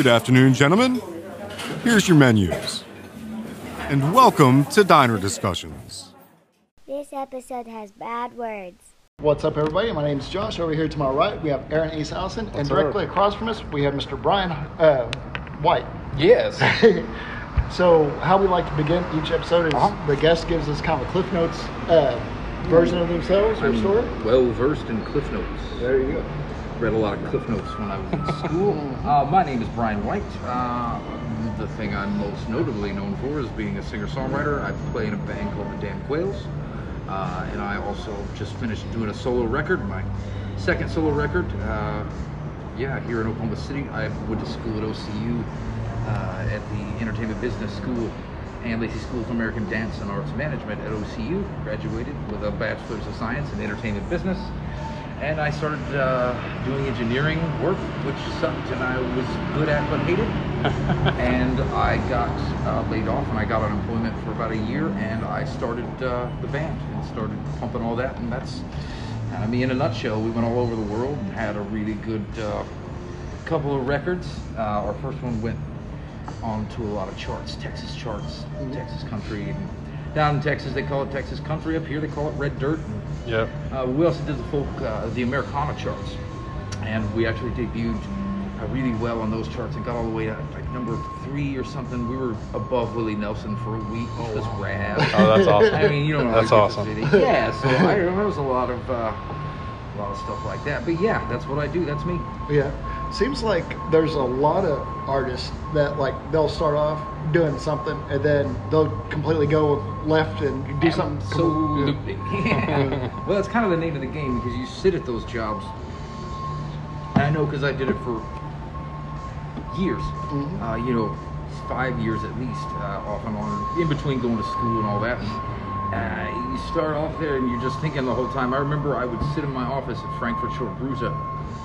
Good afternoon, gentlemen. Here's your menus. And welcome to Diner Discussions. This episode has bad words. What's up, everybody? My name is Josh. Over here to my right, we have Aaron Ace Allison, and directly across from us, we have Mr. Brian uh, White. Yes. So, how we like to begin each episode is Uh-huh. the guest gives us kind of a Cliff Notes uh, version of themselves or story. well versed in Cliff Notes. There you go. Read a lot of Cliff Notes when I was in school. uh, my name is Brian White. Uh, the thing I'm most notably known for is being a singer-songwriter. I play in a band called the Damn Quails, uh, and I also just finished doing a solo record, my second solo record. Uh, yeah, here in Oklahoma City. I went to school at OCU uh, at the Entertainment Business School and Lacy School of American Dance and Arts Management at OCU. Graduated with a Bachelor's of Science in Entertainment Business. And I started uh, doing engineering work, which sucked and I was good at but hated. and I got uh, laid off and I got unemployment for about a year and I started uh, the band and started pumping all that. And that's kind of me in a nutshell. We went all over the world and had a really good uh, couple of records. Uh, our first one went on to a lot of charts, Texas charts, Texas country. And down in Texas, they call it Texas country. Up here, they call it red dirt. Yep. Uh, we also did the folk, uh, the Americana charts, and we actually debuted uh, really well on those charts and got all the way to like number three or something. We were above Willie Nelson for a week, which was rad. Oh, that's awesome. I mean, you don't know. That's how to get awesome. city. Yeah, so I, there was a lot of uh, a lot of stuff like that. But yeah, that's what I do. That's me. Yeah. Seems like there's a lot of artists that like they'll start off doing something and then they'll completely go left and do something. com- Absolutely. Yeah. well, that's kind of the name of the game because you sit at those jobs. And I know because I did it for years. Mhm. Uh, you know, five years at least, uh, off and on, in between going to school and all that. Uh, you start off there and you're just thinking the whole time. I remember I would sit in my office at Frankfurt Short Bruza,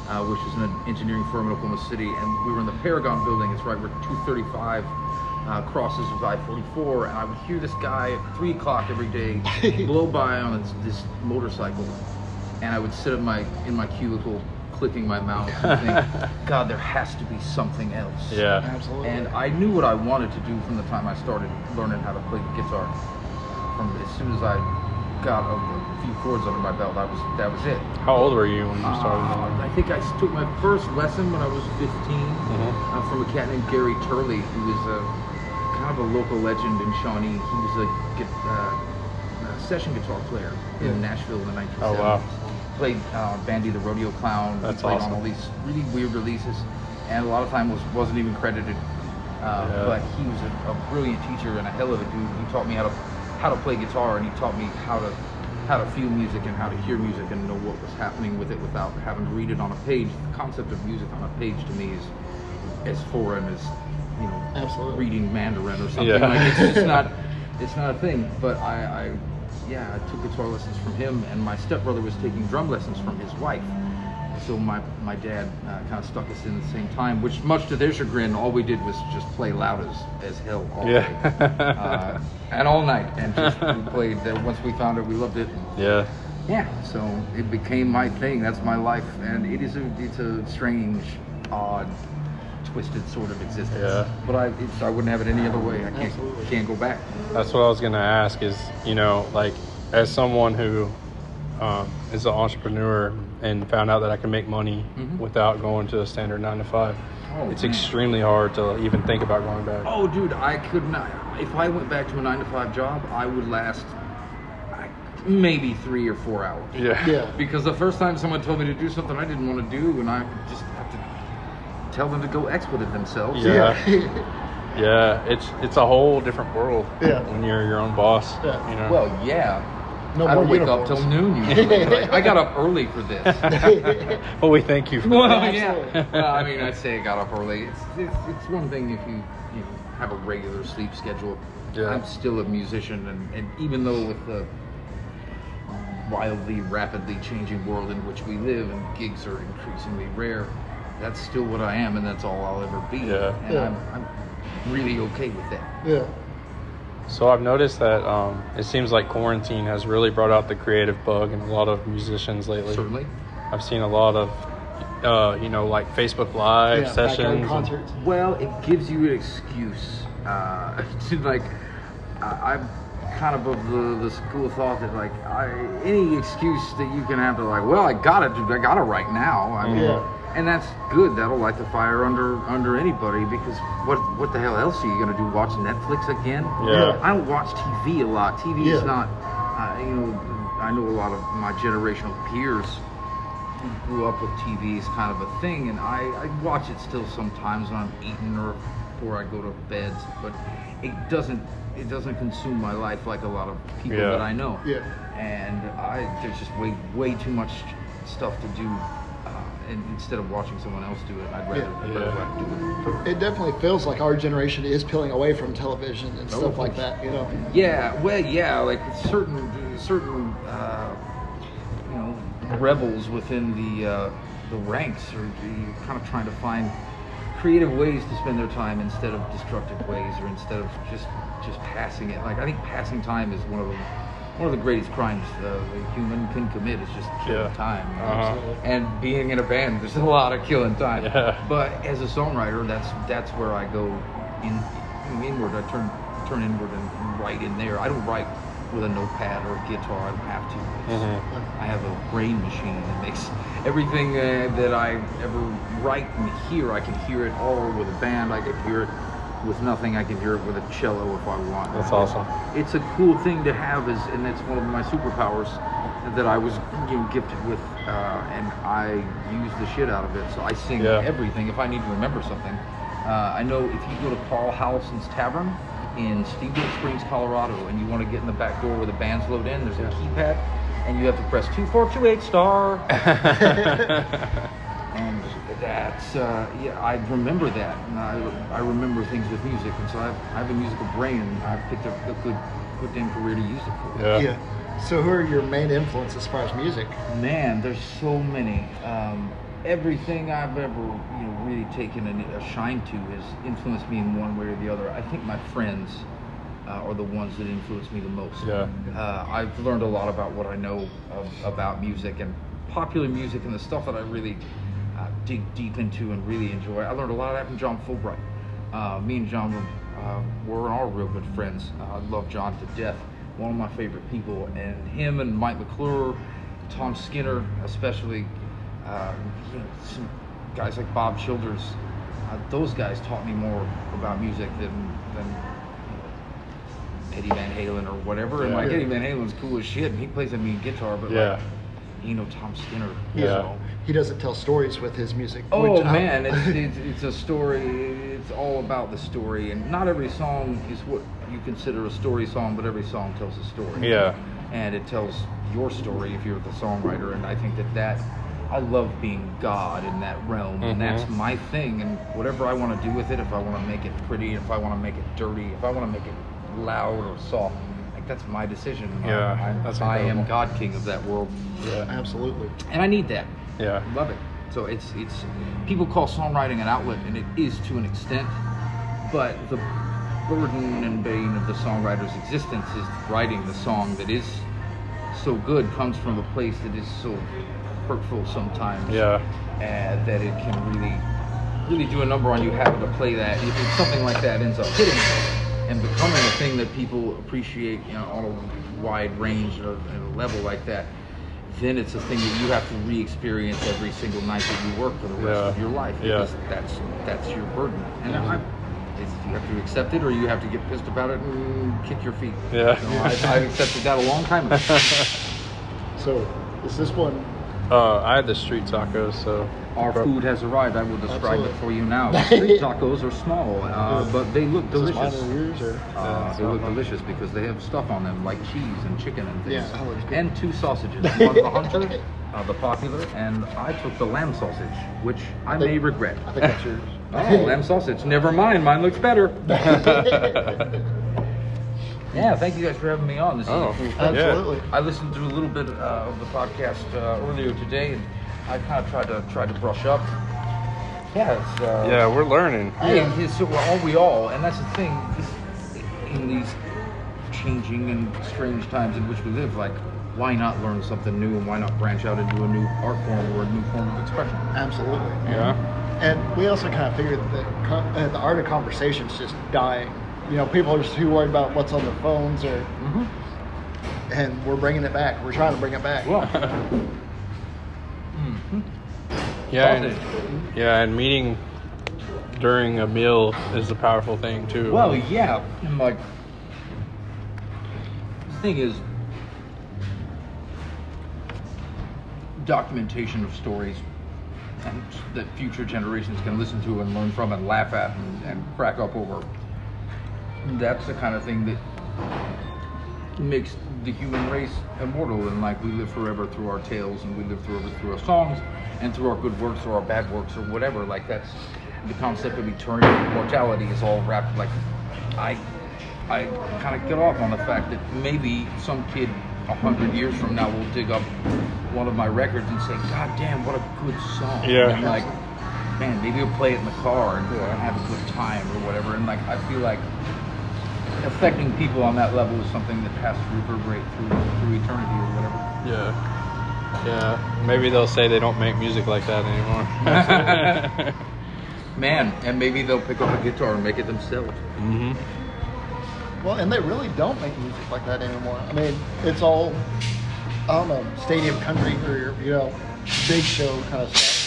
uh, which is an engineering firm in Oklahoma City, and we were in the Paragon building. It's right where 235 uh, crosses with I-44, and I would hear this guy at three o'clock every day blow by on this, this motorcycle, and I would sit in my in my cubicle, clicking my mouse, and think, God, there has to be something else. Yeah. Absolutely. And I knew what I wanted to do from the time I started learning how to play the guitar. From as soon as I got a, a few chords under my belt, I was that was it. How old were you when you started? Uh, I think I took my first lesson when I was 15 Mhm. uh, from a cat named Gary Turley, who was a kind of a local legend in Shawnee. He was a, uh, session guitar player in Yeah. Nashville in the 1970s. Oh, wow. Played uh, Bandy the Rodeo Clown. That's he played awesome. on all these really weird releases, and a lot of time was wasn't even credited. Uh, Yeah. But he was a, a brilliant teacher and a hell of a dude. He taught me how to how to play guitar, and he taught me how to how to feel music and how to hear music and know what was happening with it without having to read it on a page. The concept of music on a page to me is as foreign as you know Absolutely. reading Mandarin or something. Yeah. Like it's just not it's not a thing. But I, I yeah I took guitar lessons from him, and my stepbrother was taking drum lessons from his wife. So my my dad uh, kind of stuck us in at the same time, which much to their chagrin, all we did was just play loud as, as hell all Yeah. day uh, and all night, and just we played. That once we found it, we loved it. Yeah. Yeah, so it became my thing. That's my life, and it is a it's a strange, odd, twisted sort of existence. Yeah. But I it's, I wouldn't have it any other way. I can't Absolutely. can't go back. That's what I was gonna ask. Is you know, like, as someone who um, is an entrepreneur and found out that I can make money Mhm. without going to a standard nine to five, Oh, it's man. extremely hard to even think about going back. Oh, dude, I could not. If I went back to a nine to five job, I would last maybe three or four hours. Yeah. Yeah. Because the first time someone told me to do something I didn't want to do, and I would just have to tell them to go expletive themselves. Yeah. Yeah. It's it's a whole different world. Yeah. When you're your own boss. Yeah. You know. Well, yeah. No I don't wake up till noon usually. Like, I got up early for this. well, we thank you for Well, that. yeah. Well, I mean, I'd say I got up early. It's, it's, it's one thing if you, you know, have a regular sleep schedule. Yeah. I'm still a musician, and, and even though with the um, wildly, rapidly changing world in which we live, and gigs are increasingly rare, that's still what I am, and that's all I'll ever be. Yeah. And Yeah. I'm, I'm really okay with that. yeah. So I've noticed that um, it seems like quarantine has really brought out the creative bug in a lot of musicians lately. Certainly. I've seen a lot of uh, you know, like Facebook Live Yeah, backyard sessions. concerts. Well, it gives you an excuse. Uh, to like, I, I'm kind of of the, the school of thought that like I, any excuse that you can have to like, well, I got it, I got it right now. I mean, Yeah. And that's good. That'll light the fire under under anybody because what what the hell else are you gonna do? Watch Netflix again? Yeah. I don't watch TV a lot. TV Yeah. is not, uh, you know, I know a lot of my generational peers who grew up with TV is kind of a thing, and I, I watch it still sometimes when I'm eating or before I go to bed, but it doesn't it doesn't consume my life like a lot of people Yeah. that I know. Yeah. And I there's just way way too much stuff to do, and instead of watching someone else do it, I'd rather, Yeah. I'd rather Yeah. do it. It definitely feels like our generation is peeling away from television and Oh, stuff like that. You know. Yeah, well, yeah, like certain certain uh, you know rebels within the uh, the ranks are kind of trying to find creative ways to spend their time instead of destructive ways, or instead of just just passing it. Like I think passing time is one of the one of the greatest crimes uh, a human can commit is just killing Yeah. time. Uh-huh. And being in a band, there's a lot of killing time. Yeah. But as a songwriter, that's that's where I go in inward. I turn turn inward and write in there. I don't write with a notepad or a guitar. I don't have to. Mhm. I have a brain machine that makes everything uh, that I ever write and hear. I can hear it all with a band. I can hear it with nothing. I can hear it with a cello if I want. That's awesome. It's a cool thing to have, is, and it's one of my superpowers that I was you know, gifted with, uh, and I use the shit out of it. So I sing Yeah. everything if I need to remember something. Uh, I know if you go to Carl Hallison's Tavern in Steamboat Springs, Colorado, and you want to get in the back door where the bands load in, there's a keypad, and you have to press two four two eight star. and that's uh, yeah, I remember that, and I, I remember things with music, and so I have, I have a musical brain, and I've picked up a good good damn career to use it for. Yeah. Yeah. So who are your main influences as far as music? Man, there's so many. Um, everything I've ever you know really taken a, a shine to has influenced me in one way or the other. I think my friends uh, are the ones that influence me the most. Yeah. Uh, I've learned a lot about what I know of, about music and popular music and the stuff that I really dig deep into and really enjoy. I learned a lot of that from John Fullbright. Uh, me and John were, uh, were all real good friends. Uh, I love John to death. One of my favorite people, and him and Mike McClure, Tom Skinner, especially, uh, you know, some guys like Bob Childers. Uh, those guys taught me more about music than than Eddie Van Halen or whatever. And Yeah. like Eddie Van Halen's cool as shit, and he plays a mean guitar, but Yeah. like, you know, Tom Skinner. Yeah. so- He doesn't tell stories with his music. Oh which I- man, it's, it's it's a story. It's all about the story, and not every song is what you consider a story song, but every song tells a story. Yeah. and it tells your story if you're the songwriter, and I think that that I love being God in that realm, and that's Mhm. my thing. And whatever I want to do with it, if I want to make it pretty, if I want to make it dirty, if I want to make it loud or soft, like that's my decision. Yeah, I, that's I am. God King of that world, Yeah. Absolutely. and I need that. Yeah. Love it. So it's it's people call songwriting an outlet, and it is to an extent, but the burden and bane of the songwriter's existence is writing the song that is so good comes from a place that is so hurtful sometimes. Yeah. Uh, that it can really really do a number on you having to play that. If something like that ends up hitting and becoming a thing that people appreciate you know, on a wide range of at a level like that, then it's a thing that you have to re-experience every single night that you work for the rest Yeah. of your life. Yeah. Because that's that's your burden, and I, it's, you have to accept it, or you have to get pissed about it and kick your feet. Yeah. So I, I've accepted that a long time ago. So is this one? Uh, I had the street tacos, so Our food has arrived. I will describe Absolutely. it for you now. The street tacos are small, uh, but they look Is this mine delicious. yours or? Uh, they look delicious because they have stuff on them like cheese and chicken and things. Yeah, that looks good. and two sausages. One the hunter, uh, the popular, and I took the lamb sausage, which I, may think- regret. I think that's yours. Oh, lamb sausage. Never mind. Mine looks better. yeah, thank you guys for having me on. This Oh, is Absolutely. I listened to a little bit uh, of the podcast uh, earlier today, and I kind of tried to tried to brush up. Yeah, it's, uh, yeah, we're learning. Hey, it's, so are we all? And that's the thing. This, in these changing and strange times in which we live, like why not learn something new and why not branch out into a new art form or a new form of expression? Absolutely. Yeah. And we also kind of figured that uh, the art of conversation is just dying. You know, people are just too worried about what's on their phones, or Mm-hmm. and we're bringing it back. We're trying to bring it back. Well, Yeah, and, yeah, and meeting during a meal is a powerful thing too. well, yeah. Like, the thing is, documentation of stories and that future generations can listen to and learn from and laugh at and, and crack up over. That's the kind of thing that makes the human race immortal and like we live forever through our tales and we live forever through our songs and through our good works or our bad works or whatever like that's the concept of eternity mortality is all wrapped like i i kind of get off on the fact that maybe some kid a hundred years from now will dig up one of my records and say god damn what a good song Yeah. and like man maybe he'll play it in the car and Yeah. have a good time or whatever and like i feel like affecting people on that level is something that has to reverberate through through eternity or whatever. yeah, yeah. Maybe they'll say they don't make music like that anymore. Man, and maybe they'll pick up a guitar and make it themselves. Mm-hmm. Well, and they really don't make music like that anymore. I mean, it's all I don't know, stadium country or you know, big show kind of stuff.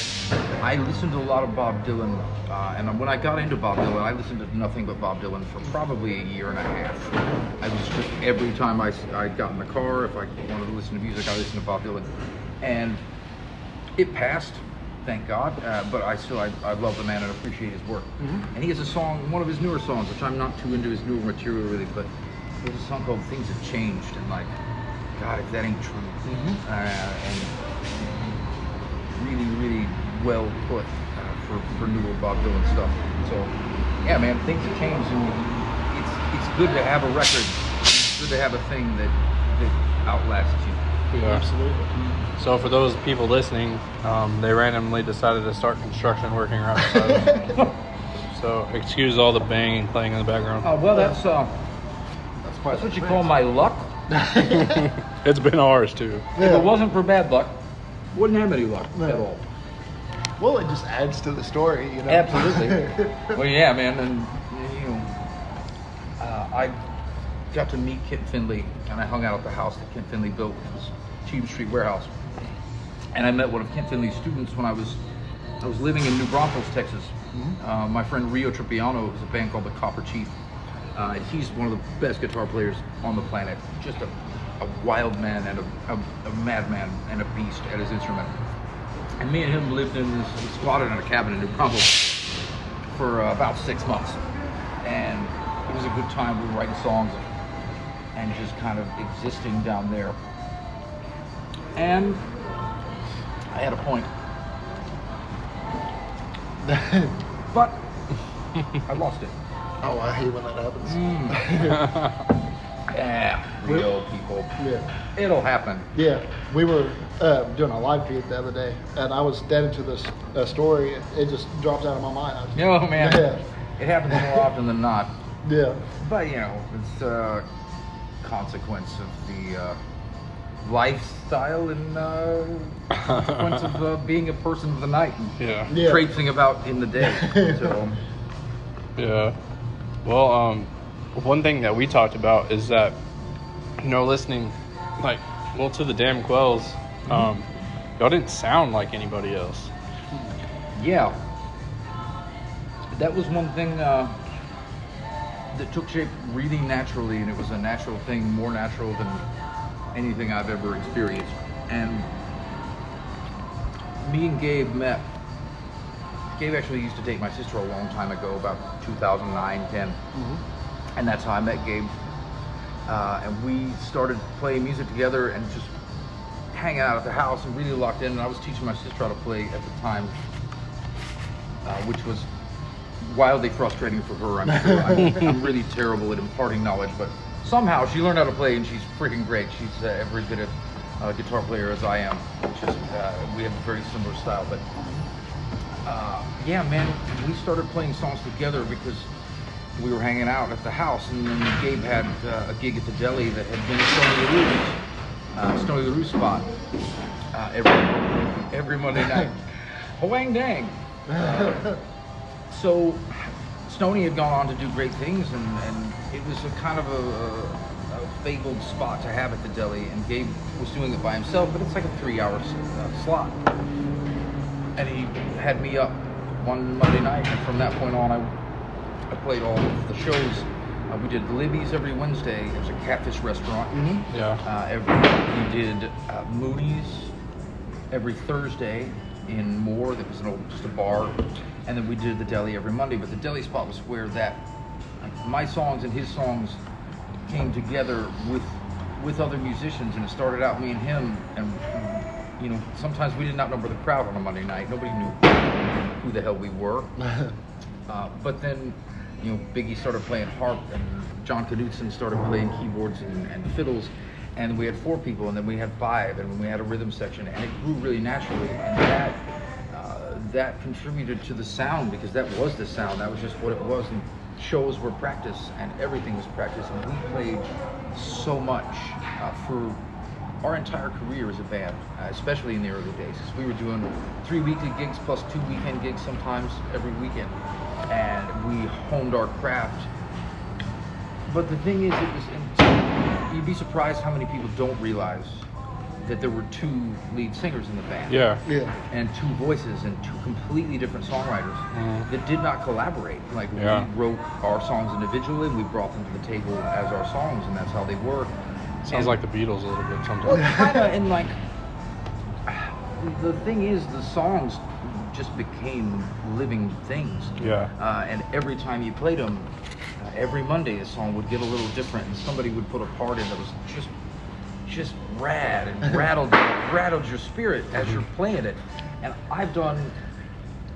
I listened to a lot of Bob Dylan, uh, and when I got into Bob Dylan, I listened to nothing but Bob Dylan for probably a year and a half. I was just every time I, I got in the car, if I wanted to listen to music, I listened to Bob Dylan, and it passed, thank God. Uh, but I still I, I love the man and appreciate his work. And he has a song, one of his newer songs, which I'm not too into his newer material really, but there's a song called "Things Have Changed," and like, God, if that ain't true, uh, and really, really well put uh, for, for newer Bob Dylan stuff. So, yeah, man, things have changed, and it's it's good to have a record. It's good to have a thing that that outlasts you. Yeah. Absolutely. So for those people listening, um, they randomly decided to start construction working around beside us. So excuse all the banging playing in the background. Oh well, that's uh, That's quite that's what you call my luck. It's been ours too. If it wasn't for bad luck, wouldn't have any luck No. at all. Well, it just adds to the story, you know. Absolutely. well, yeah, man, and you know, uh, I got to meet Kent Finlay, and I hung out at the house that Kent Finlay built, which was Cheatham Street Warehouse. And I met one of Kent Finlay's students when I was I was living in New Braunfels, Texas. Uh, my friend Rio Tripiano has a band called the Copper Chief. Uh, and he's one of the best guitar players on the planet. Just a, a wild man and a, a, a madman and a beast at his instrument. And me and him lived in this, squatted in a cabin in New Braunfels for uh, about six months. And it was a good time. We were writing songs and just kind of existing down there. And I had a point. But I lost it. oh, I hate when that happens. Yeah, real people. Yeah. It'll happen. Yeah, we were uh, doing a live feed the other day, and I was dead into this uh, story. It just dropped out of my mind. I was- No, man. Yeah. It happens more often than not. Yeah. But, you know, it's a consequence of the uh, lifestyle and uh, consequence of uh, being a person of the night and Yeah. Yeah. traipsing about in the day. So, Yeah. Well, um, one thing that we talked about is that, you know, listening, like, well, to the damn Quails, um, y'all didn't sound like anybody else. yeah. That was one thing uh, that took shape really naturally, and it was a natural thing, more natural than anything I've ever experienced. And me and Gabe met. Gabe actually used to date my sister a long time ago, about 2009, 10. And that's how I met Gabe. Uh, and we started playing music together and just hanging out at the house and really locked in. And I was teaching my sister how to play at the time, uh, which was wildly frustrating for her. I'm sure. I'm, I'm really terrible at imparting knowledge, but somehow she learned how to play and she's freaking great. She's uh, every bit of uh, guitar player as I am, is uh, we have a very similar style. But uh, yeah, man, we started playing songs together because we were hanging out at the house, and then Gabe had uh, a gig at the deli that had been so many rooms. Uh, Stoney LaRue spot uh, every every Monday night. Hwang dang. Uh, so Stoney had gone on to do great things, and, and it was a kind of a, a, a fabled spot to have at the deli. And Gabe was doing it by himself, but it's like a three-hour uh, slot. And he had me up one Monday night, and from that point on, I I played all of the shows. Uh, we did Libby's every Wednesday. It was a catfish restaurant. Yeah. Uh, every we did uh, Moody's every Thursday in Moore. That was an old just a bar, and then we did the deli every Monday. But the deli spot was where that my songs and his songs came together with with other musicians, and it started out me and him, and you know sometimes we didn't outnumber the crowd on a Monday night. Nobody knew who the hell we were. Uh, but then, you know, Biggie started playing harp, and John Knudsen started playing keyboards and, and fiddles, and we had four people, and then we had five, and we had a rhythm section, and it grew really naturally, and that uh, that contributed to the sound because that was the sound. That was just what it was, and shows were practice, and everything was practice, and we played so much uh, for our entire career as a band, uh, especially in the early days. we were doing three weekly gigs plus two weekend gigs sometimes every weekend, and we honed our craft. But the thing is, it was you'd be surprised how many people don't realize that there were two lead singers in the band Yeah. Yeah. and two voices and two completely different songwriters Mhm. that did not collaborate. Like Yeah. we wrote our songs individually, and we brought them to the table as our songs, and that's how they were. Sounds And- like the Beatles a little bit well, sometimes. kind of, and like the thing is, the songs just became living things. Yeah. Uh, and every time you played them, uh, every Monday, a song would get a little different, and somebody would put a part in that was just, just rad and rattled, rattled your spirit as you're playing it. And I've done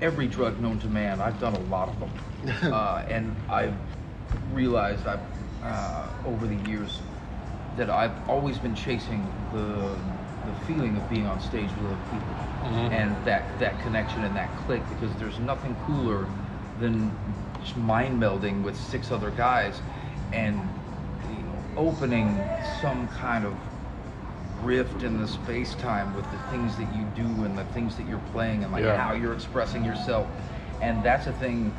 every drug known to man. I've done a lot of them, uh, and I've realized I've uh, over the years that I've always been chasing the the feeling of being on stage with other people Mhm. and that that connection and that click because there's nothing cooler than just mind melding with six other guys and you know opening some kind of rift in the space time with the things that you do and the things that you're playing and like Yeah. how you're expressing yourself and that's a thing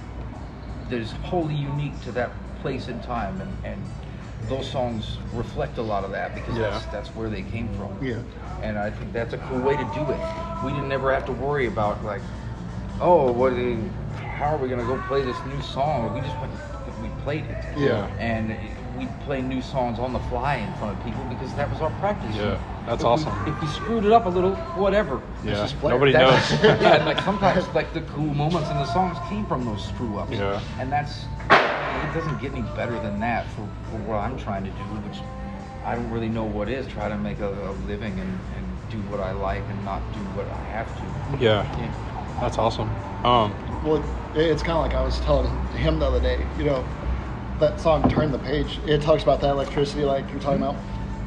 that is wholly unique to that place and time and, and those songs reflect a lot of that because Yeah. that's that's where they came from Yeah. and I think that's a cool way to do it. We didn't ever have to worry about like, oh, what? Is, how are we gonna go play this new song? We just went, we played it. Yeah. And we play new songs on the fly in front of people because that was our practice. Yeah, that's If we- awesome. if we screwed it up a little, whatever. Yeah. just play it. Nobody knows. Yeah, and, like sometimes like the cool moments in the songs came from those screw ups. Yeah. And that's doesn't get any better than that for, for what I'm trying to do, which I don't really know what is. Try to make a, a living and, and do what I like and not do what I have to. Yeah. Yeah. That's awesome. Um, Well, it's kind of like I was telling him the other day. You know, that song "Turn the Page." It talks about that electricity, like you're talking about.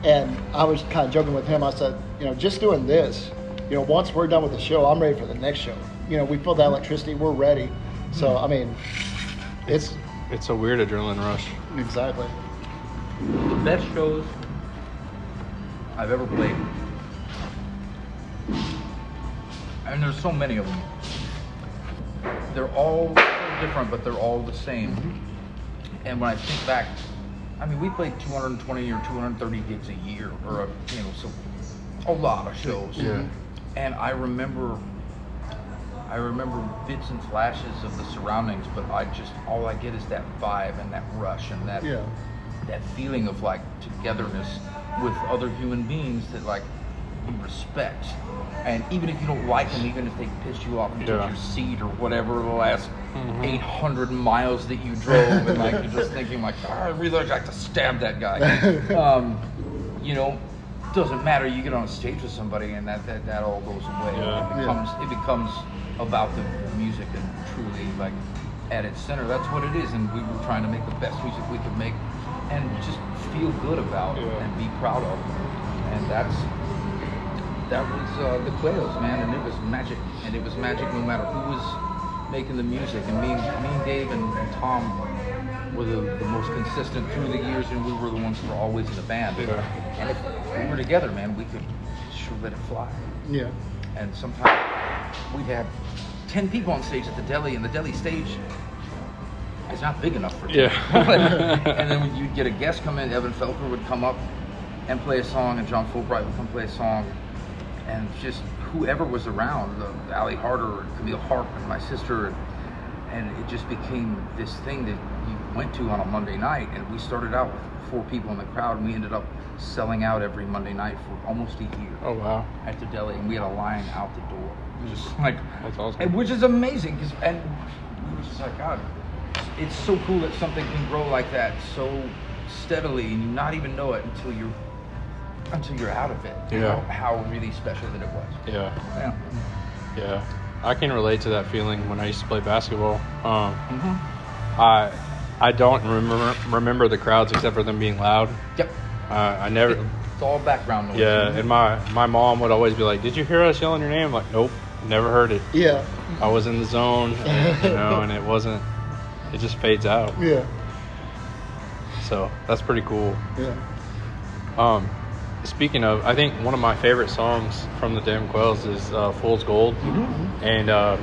And I was kind of joking with him. I said, you know, just doing this. You know, once we're done with the show, I'm ready for the next show. You know, we feel that electricity. We're ready. So I mean, it's it's a weird adrenaline rush. exactly. The best shows I've ever played, and there's so many of them. They're all so different, but they're all the same. And when I think back, I mean, we played 220 or 230 gigs a year, or a, you know, so a lot of shows. Yeah. And I remember, I remember bits and flashes of the surroundings, but I just all I get is that vibe and that rush and that Yeah. that feeling of like togetherness with other human beings that like you respect. And even if you don't like them, even if they pissed you off and took Yeah. your seat or whatever the last Mhm. 800 miles that you drove, and like you're just thinking like, "Ah, I really like to stab that guy. um, you know, doesn't matter. You get on a stage with somebody, and that that, that all goes away. Yeah. It becomes it becomes about the music and truly like at its center. That's what it is. And we were trying to make the best music we could make, and just feel good about Yeah. and be proud of. And that's that was uh, the Quails, man, and it was magic. And it was magic no matter who was making the music, and me, and- me and Dave and, and Tom were the, the most consistent through the years, and we were the ones that were always in the band. Yeah. And if we were together, man, we could sure let it fly. Yeah. And sometimes we'd have ten people on stage at the deli, and the deli stage is not big enough for 10. Yeah. and then you'd get a guest come in, Evan Felker would come up and play a song, and John Fullbright would come play a song, and just whoever was around, uh, Ali Harter, and Camille Harp, and my sister, and, and it just became this thing that went to on a Monday night, and we started out with four people in the crowd, and we ended up selling out every Monday night for almost a year oh wow. at the deli, and we had a line out the door, just like That's awesome. and which is amazing because and we were just like God, it's so cool that something can grow like that so steadily, and you not even know it until you're until you're out of it. you Yeah. know, how really special that it was. Yeah. Yeah. Yeah. I can relate to that feeling when I used to play basketball. Um, Mm-hmm. I I don't remember remember the crowds except for them being loud. Yep. Uh, I never. It's all background noise. Yeah, and my my mom would always be like, "Did you hear us yelling your name?" I'm like, nope, never heard it. Yeah. I was in the zone, and, you know, and it wasn't. It just fades out. Yeah. So that's pretty cool. Yeah. Um, speaking of, I think one of my favorite songs from the Damn Quails is uh, "Fool's Gold," and uh,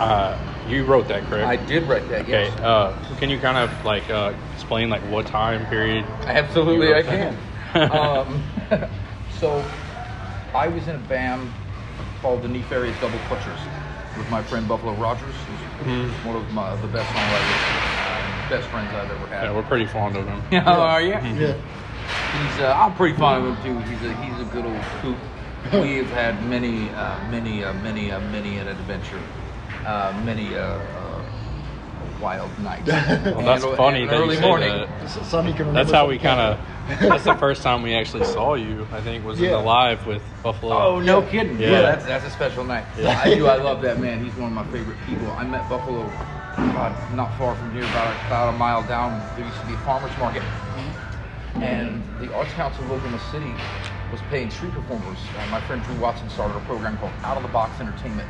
uh, you wrote that, correct? I did write that. Okay. Yes. Uh, can you kind of like uh, explain like what time period? Absolutely, You I wrote can. um, so, I was in a band called the Nefarious Double Clutchers with my friend Buffalo Rogers, who's Mhm. one of my, the best songwriters, uh, best friends I've ever had. Yeah, we're pretty fond of him. Yeah, are you? Yeah. He's, uh, I'm pretty fond of him too. He's a, he's a good old kook. We've had many, uh, many, uh, many, uh, many an adventure, uh, many uh, uh, wild nights. Well, that's And- funny and that you early say morning. that. Some you can. That's how we kind of. That's the first time we actually saw you. I think was in the live with Buffalo. Oh no kidding! Yeah. Yeah, that's that's a special night. Yeah. I do. I love that man. He's one of my favorite people. I met Buffalo, God, not far from here, about a, about a mile down. There used to be a farmers market, and the Arts Council of Oklahoma City was paying street performers. Uh, my friend Drew Watson started a program called Out of the Box Entertainment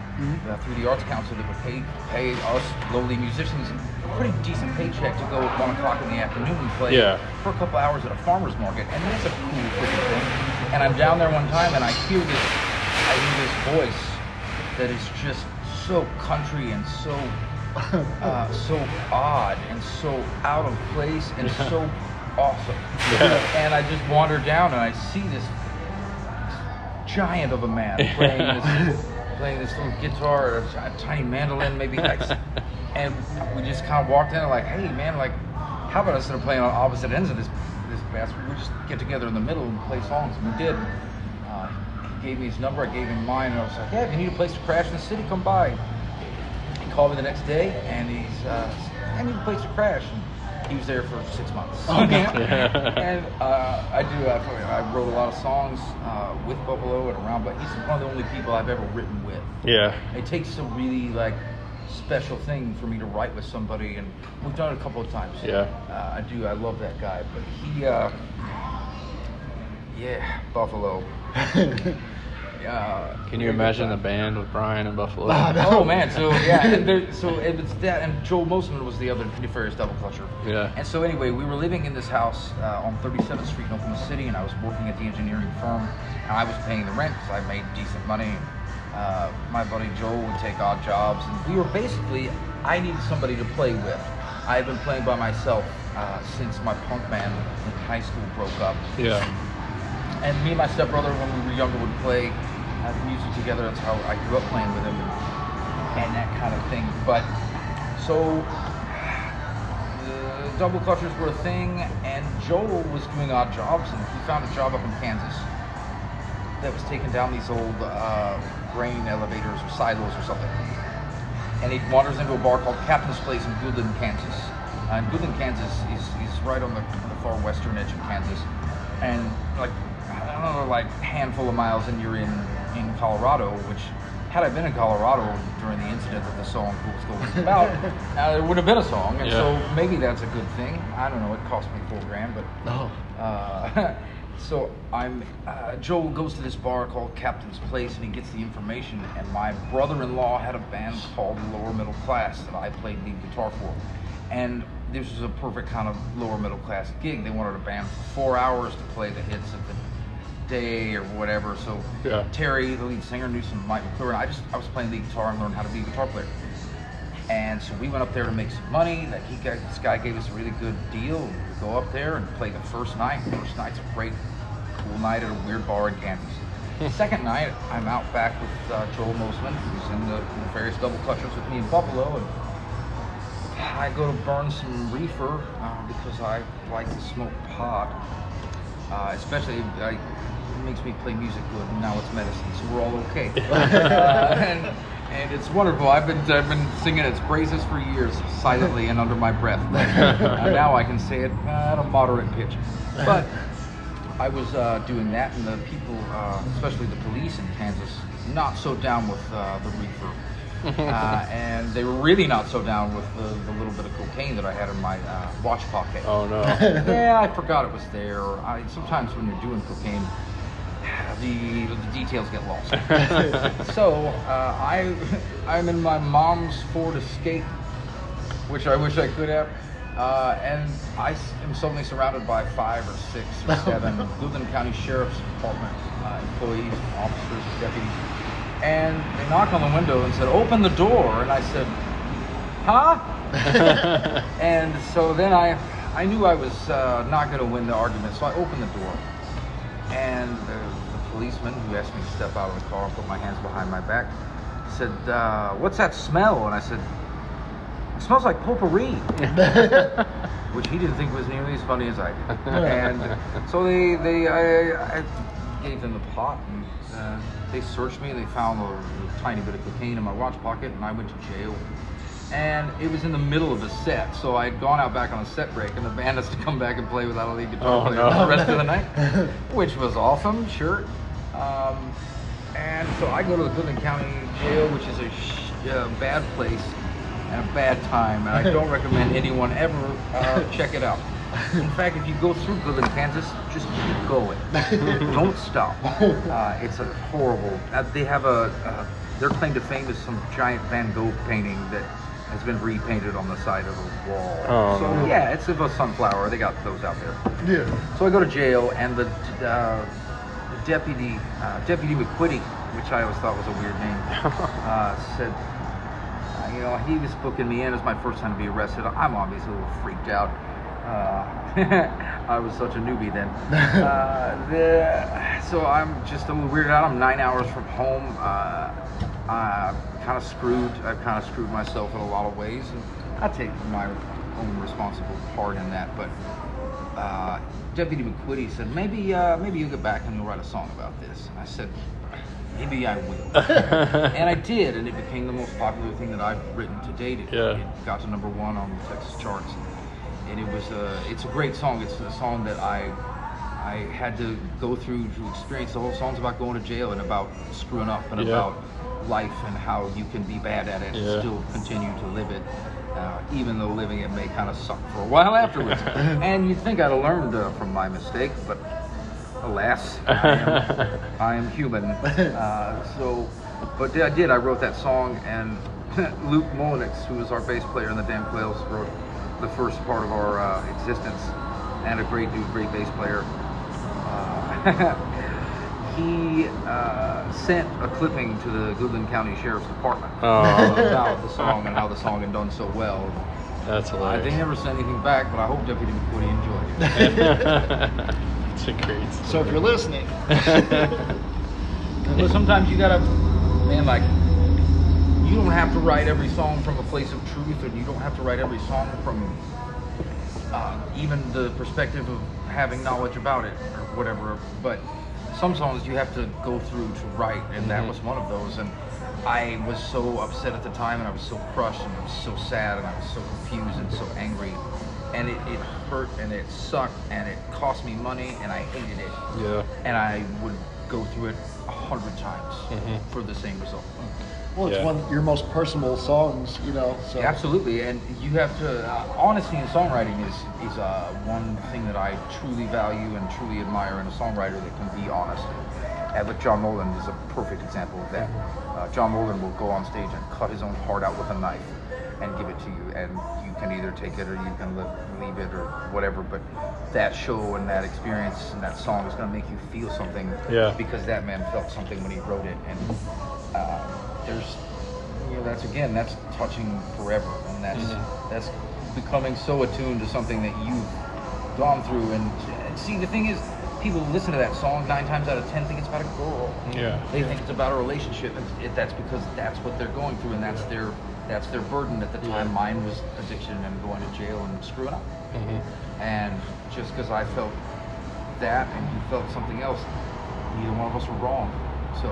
uh, through the Arts Council that would pay pay us lowly musicians a pretty decent paycheck to go at one o'clock in the afternoon and play Yeah. for a couple hours at a farmer's market, and that's a cool freaking thing. And I'm down there one time, and I hear this, I hear this voice that is just so country and so, uh, so odd and so out of place and so awesome. Yeah. And I just wander down, and I see this giant of a man playing this, playing this little guitar, a tiny mandolin, maybe. Like, and we just kind of walked in and like, hey man, like, how about us instead of playing on opposite ends of this this bastard, we just get together in the middle and play songs. And we did. Uh, he gave me his number, I gave him mine, and I was like, yeah, if you need a place to crash in the city, come by. He called me the next day, and he's, uh, I need a place to crash. And he was there for six months. Oh, God. and uh, I do. I, I wrote a lot of songs uh, with Buffalo and around, but he's one of the only people I've ever written with. Yeah. It takes a really like special thing for me to write with somebody, and we've done it a couple of times. Yeah. uh, I do. I love that guy, but he, uh, yeah, Buffalo. Uh, Can you imagine the band with Brian and Buffalo? Oh man, so yeah, and there, so it was that, and Joel Mosman was the other nefarious double clutcher. Yeah. And so anyway, we were living in this house uh, on 37th Street in Oklahoma City, and I was working at the engineering firm, and I was paying the rent because I made decent money. Uh, my buddy Joel would take odd jobs, and we were basically, I needed somebody to play with. I had been playing by myself uh, since my punk band in high school broke up. Yeah. And me and my stepbrother, when we were younger, would play music together. That's how I grew up playing with him and, that kind of thing. But so the double clutchers were a thing, and Joel was doing odd jobs, and he found a job up in Kansas that was taking down these old uh, grain elevators or silos or something. And he wanders into a bar called Captain's Place in Goodland, Kansas. Uh, and Goodland, Kansas is, is right on the, the far western edge of Kansas. And like, I don't know, like handful of miles and you're in, in Colorado, which had I been in Colorado during the incident that the song Fool's Gold was about, uh, there would have been a song. And Yeah. so maybe that's a good thing. I don't know, it cost me four grand, but No. uh, so I'm uh, Joe goes to this bar called Captain's Place and he gets the information. And my brother-in-law had a band called Lower Middle Class that I played lead guitar for, and this was a perfect kind of lower middle class gig. They wanted a band for four hours to play the hits of the day or whatever. So Yeah. Terry, the lead singer, knew some Mike McClure. I just I was playing lead guitar and learned how to be a guitar player. And so we went up there to make some money. That he got, this guy gave us a really good deal. We go up there and play the first night. First night's a great, cool night at a weird bar in Kansas. Second night, I'm out back with uh, Joel Mosman, who's in the various double clutchers with me in Buffalo, and I go to burn some reefer uh, because I like to smoke pot. Uh, especially, I, it makes me play music good, and now it's medicine, so we're all okay. uh, and, and it's wonderful. I've been I've been singing its praises for years, silently and under my breath. Uh, now I can say it uh, at a moderate pitch. But I was uh, doing that, and the people, uh, especially the police in Kansas, not so down with uh, the reefer. uh, and they were really not so down with the, the little bit of cocaine that I had in my uh, watch pocket. Oh no. Yeah, I forgot it was there. I, sometimes when you're doing cocaine, the, the details get lost. so uh, I, I'm in my mom's Ford Escape, which I wish I could have. Uh, and I am suddenly surrounded by five or six or seven Cleveland County Sheriff's Department uh, employees, officers, deputies. And they knocked on the window and said, Open the door. And I said, Huh? and so then I, I knew I was uh, not going to win the argument, so I opened the door. And the, the policeman who asked me to step out of the car and put my hands behind my back said, uh, What's that smell? And I said, It smells like potpourri. Which he didn't think was nearly as funny as I did. and so they, they I, I gave them the pot and uh, they searched me. They found a, a tiny bit of cocaine in my watch pocket and I went to jail. And it was in the middle of a set, so I had gone out back on a set break, and the band has to come back and play without a lead guitar Oh, player no. the rest of the night, which was awesome, sure. Um, and so I go to the Cleveland County Jail, which is a sh- uh, bad place and a bad time, and I don't recommend anyone ever uh, check it out. In fact, if you go through Cleveland, Kansas, just keep going. don't stop. Uh, it's a horrible. Uh, they have a. Uh, their claim to fame is some giant Van Gogh painting that has been repainted on the side of a wall. Oh, so no. yeah, it's of a sunflower. They got those out there. Yeah. So I go to jail, and the, uh, the deputy, uh, Deputy McQuitty, which I always thought was a weird name, uh, said, uh, you know, he was booking me in. It was my first time to be arrested. I'm obviously a little freaked out. Uh, I was such a newbie then. Uh, the, so I'm just a little weirded out. I'm nine hours from home. Uh, I'm kind of screwed. I've kind of screwed myself in a lot of ways, and I take my own responsible part in that. But uh, Deputy McQuitty said, maybe, uh, maybe you'll get back and you'll write a song about this. And I said, maybe I will. and I did, and it became the most popular thing that I've written to date. It, Yeah. it got to number one on the Texas charts, and it was a, it's a great song. It's a song that I, I had to go through to experience. The whole song's about going to jail and about screwing up and Yeah. about life and how you can be bad at it Yeah. and still continue to live it. Uh, even though living it may kind of suck for a while afterwards. and you'd think I'd have learned uh, from my mistake, but alas, I am, I am human. Uh, so, but I did. I wrote that song, and Luke Molinix, who was our bass player in the Damn Quails, wrote the first part of our uh, existence, and a great dude, great bass player. Uh, he uh, sent a clipping to the Goodland County Sheriff's Department Oh. about the song and how the song had done so well. That's Uh, they never sent anything back, but I hope Deputy McQuitty enjoyed it. It's a great. So if you're listening, sometimes you gotta, man, like, you don't have to write every song from a place of truth, and you don't have to write every song from uh, even the perspective of having knowledge about it or whatever. But some songs you have to go through to write, and that was one of those. And I was so upset at the time, and I was so crushed, and I was so sad, and I was so confused and so angry. And it, it hurt, and it sucked, and it cost me money, and I hated it Yeah. and I would go through it a hundred times Mhm. for the same result. Well, it's Yeah. one of your most personal songs, you know. So Yeah, absolutely, and you have to. Uh, honesty in songwriting is is uh, one thing that I truly value and truly admire in a songwriter that can be honest. And like John Nolan is a perfect example of that. Uh, John Nolan will go on stage and cut his own heart out with a knife and give it to you, and you can either take it or you can leave it or whatever. But that show and that experience and that song is going to make you feel something. Yeah. Because that man felt something when he wrote it, and uh, there's you know that's again that's touching forever and that's Mhm. that's becoming so attuned to something that you've gone through and and see the thing is people listen to that song nine times out of ten think it's about a girl Yeah. they think it's about a relationship and it, that's because that's what they're going through and that's their that's their burden at the time mine was addiction and going to jail and screwing up Mhm. and just because I felt that and you felt something else, neither one of us were wrong. So,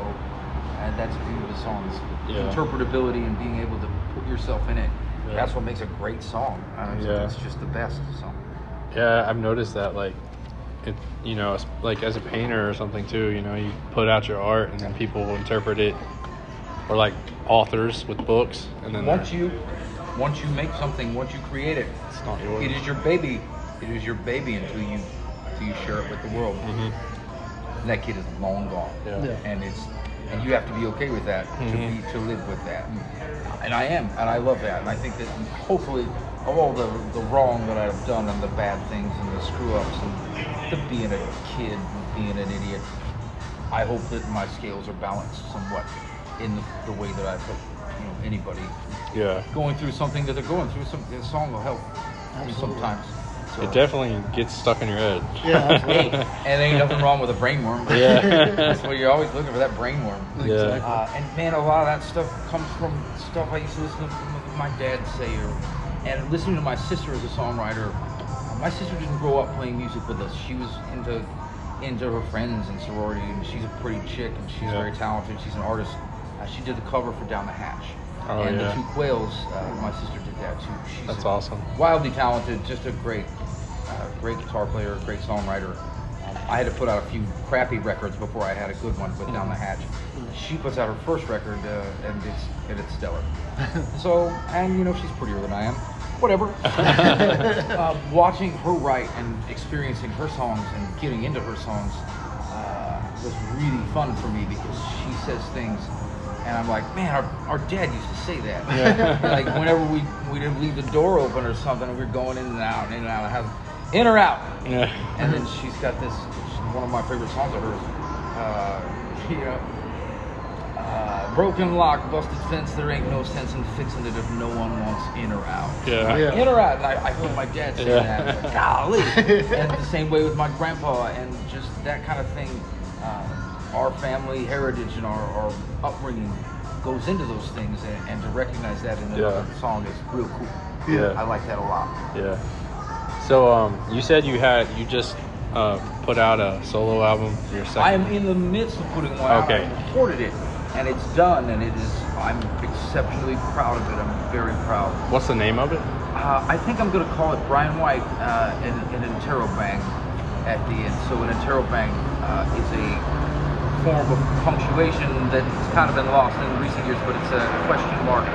and that's the beauty of the songs. Yeah. Interpretability and being able to put yourself in it. Yeah. That's what makes a great song. Uh, it's, Yeah. it's just the best. song. Yeah, I've noticed that like it you know, like as a painter or something too, you know, you put out your art and then people will interpret it or like authors with books and then once you once you make something, once you create it, it's not yours. it is your baby. It is your baby until you until you share it with the world. Mhm. And that kid is long gone. Yeah. Yeah. and it's and you have to be okay with that to Mhm. be to live with that and i am and i love that and i think that hopefully of all the the wrong that i've done and the bad things and the screw ups and the being a kid and being an idiot i hope that my scales are balanced somewhat in the, the way that i put you know anybody Yeah. going through something that they're going through some the song will help Absolutely. sometimes so, It definitely gets stuck in your head. Yeah. Hey, and there ain't nothing wrong with a brain worm Yeah. that's what you're always looking for that brain worm Yeah. uh, and man, a lot of that stuff comes from stuff I used to listen to my dad say, or and listening to my sister as a songwriter. My sister didn't grow up playing music with us. She was into into her friends and sorority, and she's a pretty chick, and she's Yeah. very talented. She's an artist. Uh, she did the cover for Down the Hatch. Oh, and yeah. the Two Quails, uh, my sister did that too. She's That's awesome. Wildly talented, just a great, uh, great guitar player, great songwriter. Um, I had to put out a few crappy records before I had a good one with Down the Hatch. She puts out her first record, uh, and it's and it's stellar. so, and you know she's prettier than I am. Whatever. uh, watching her write and experiencing her songs and getting into her songs uh, was really fun for me because she says things, and I'm like, man, our, our dad used to say that. Yeah. like whenever we we didn't leave the door open or something, and we were going in and out, in and out of the house, in or out. Yeah. And then she's got this one of my favorite songs of hers. Uh, you know, uh, broken lock, busted fence. There ain't no sense in fixing it if no one wants in or out. Yeah. Yeah. In or out. And I, I heard my dad say Yeah. that. Like, Golly. and the same way with my grandpa and just that kind of thing. Uh, our family heritage and our, our upbringing goes into those things, and, and to recognize that in another Yeah. song is real cool. Yeah. I like that a lot. Yeah. So um, you said you had you just uh, put out a solo album for your second. I am in the midst of putting one out. Okay. I recorded it, and it's done, and it is. I'm exceptionally proud of it. I'm very proud. What's the name of it? Uh, I think I'm going to call it Bryon White uh, in an interrobang at the end. So an interrobang uh, is a form of punctuation that's kind of been lost in recent years, but it's a question mark.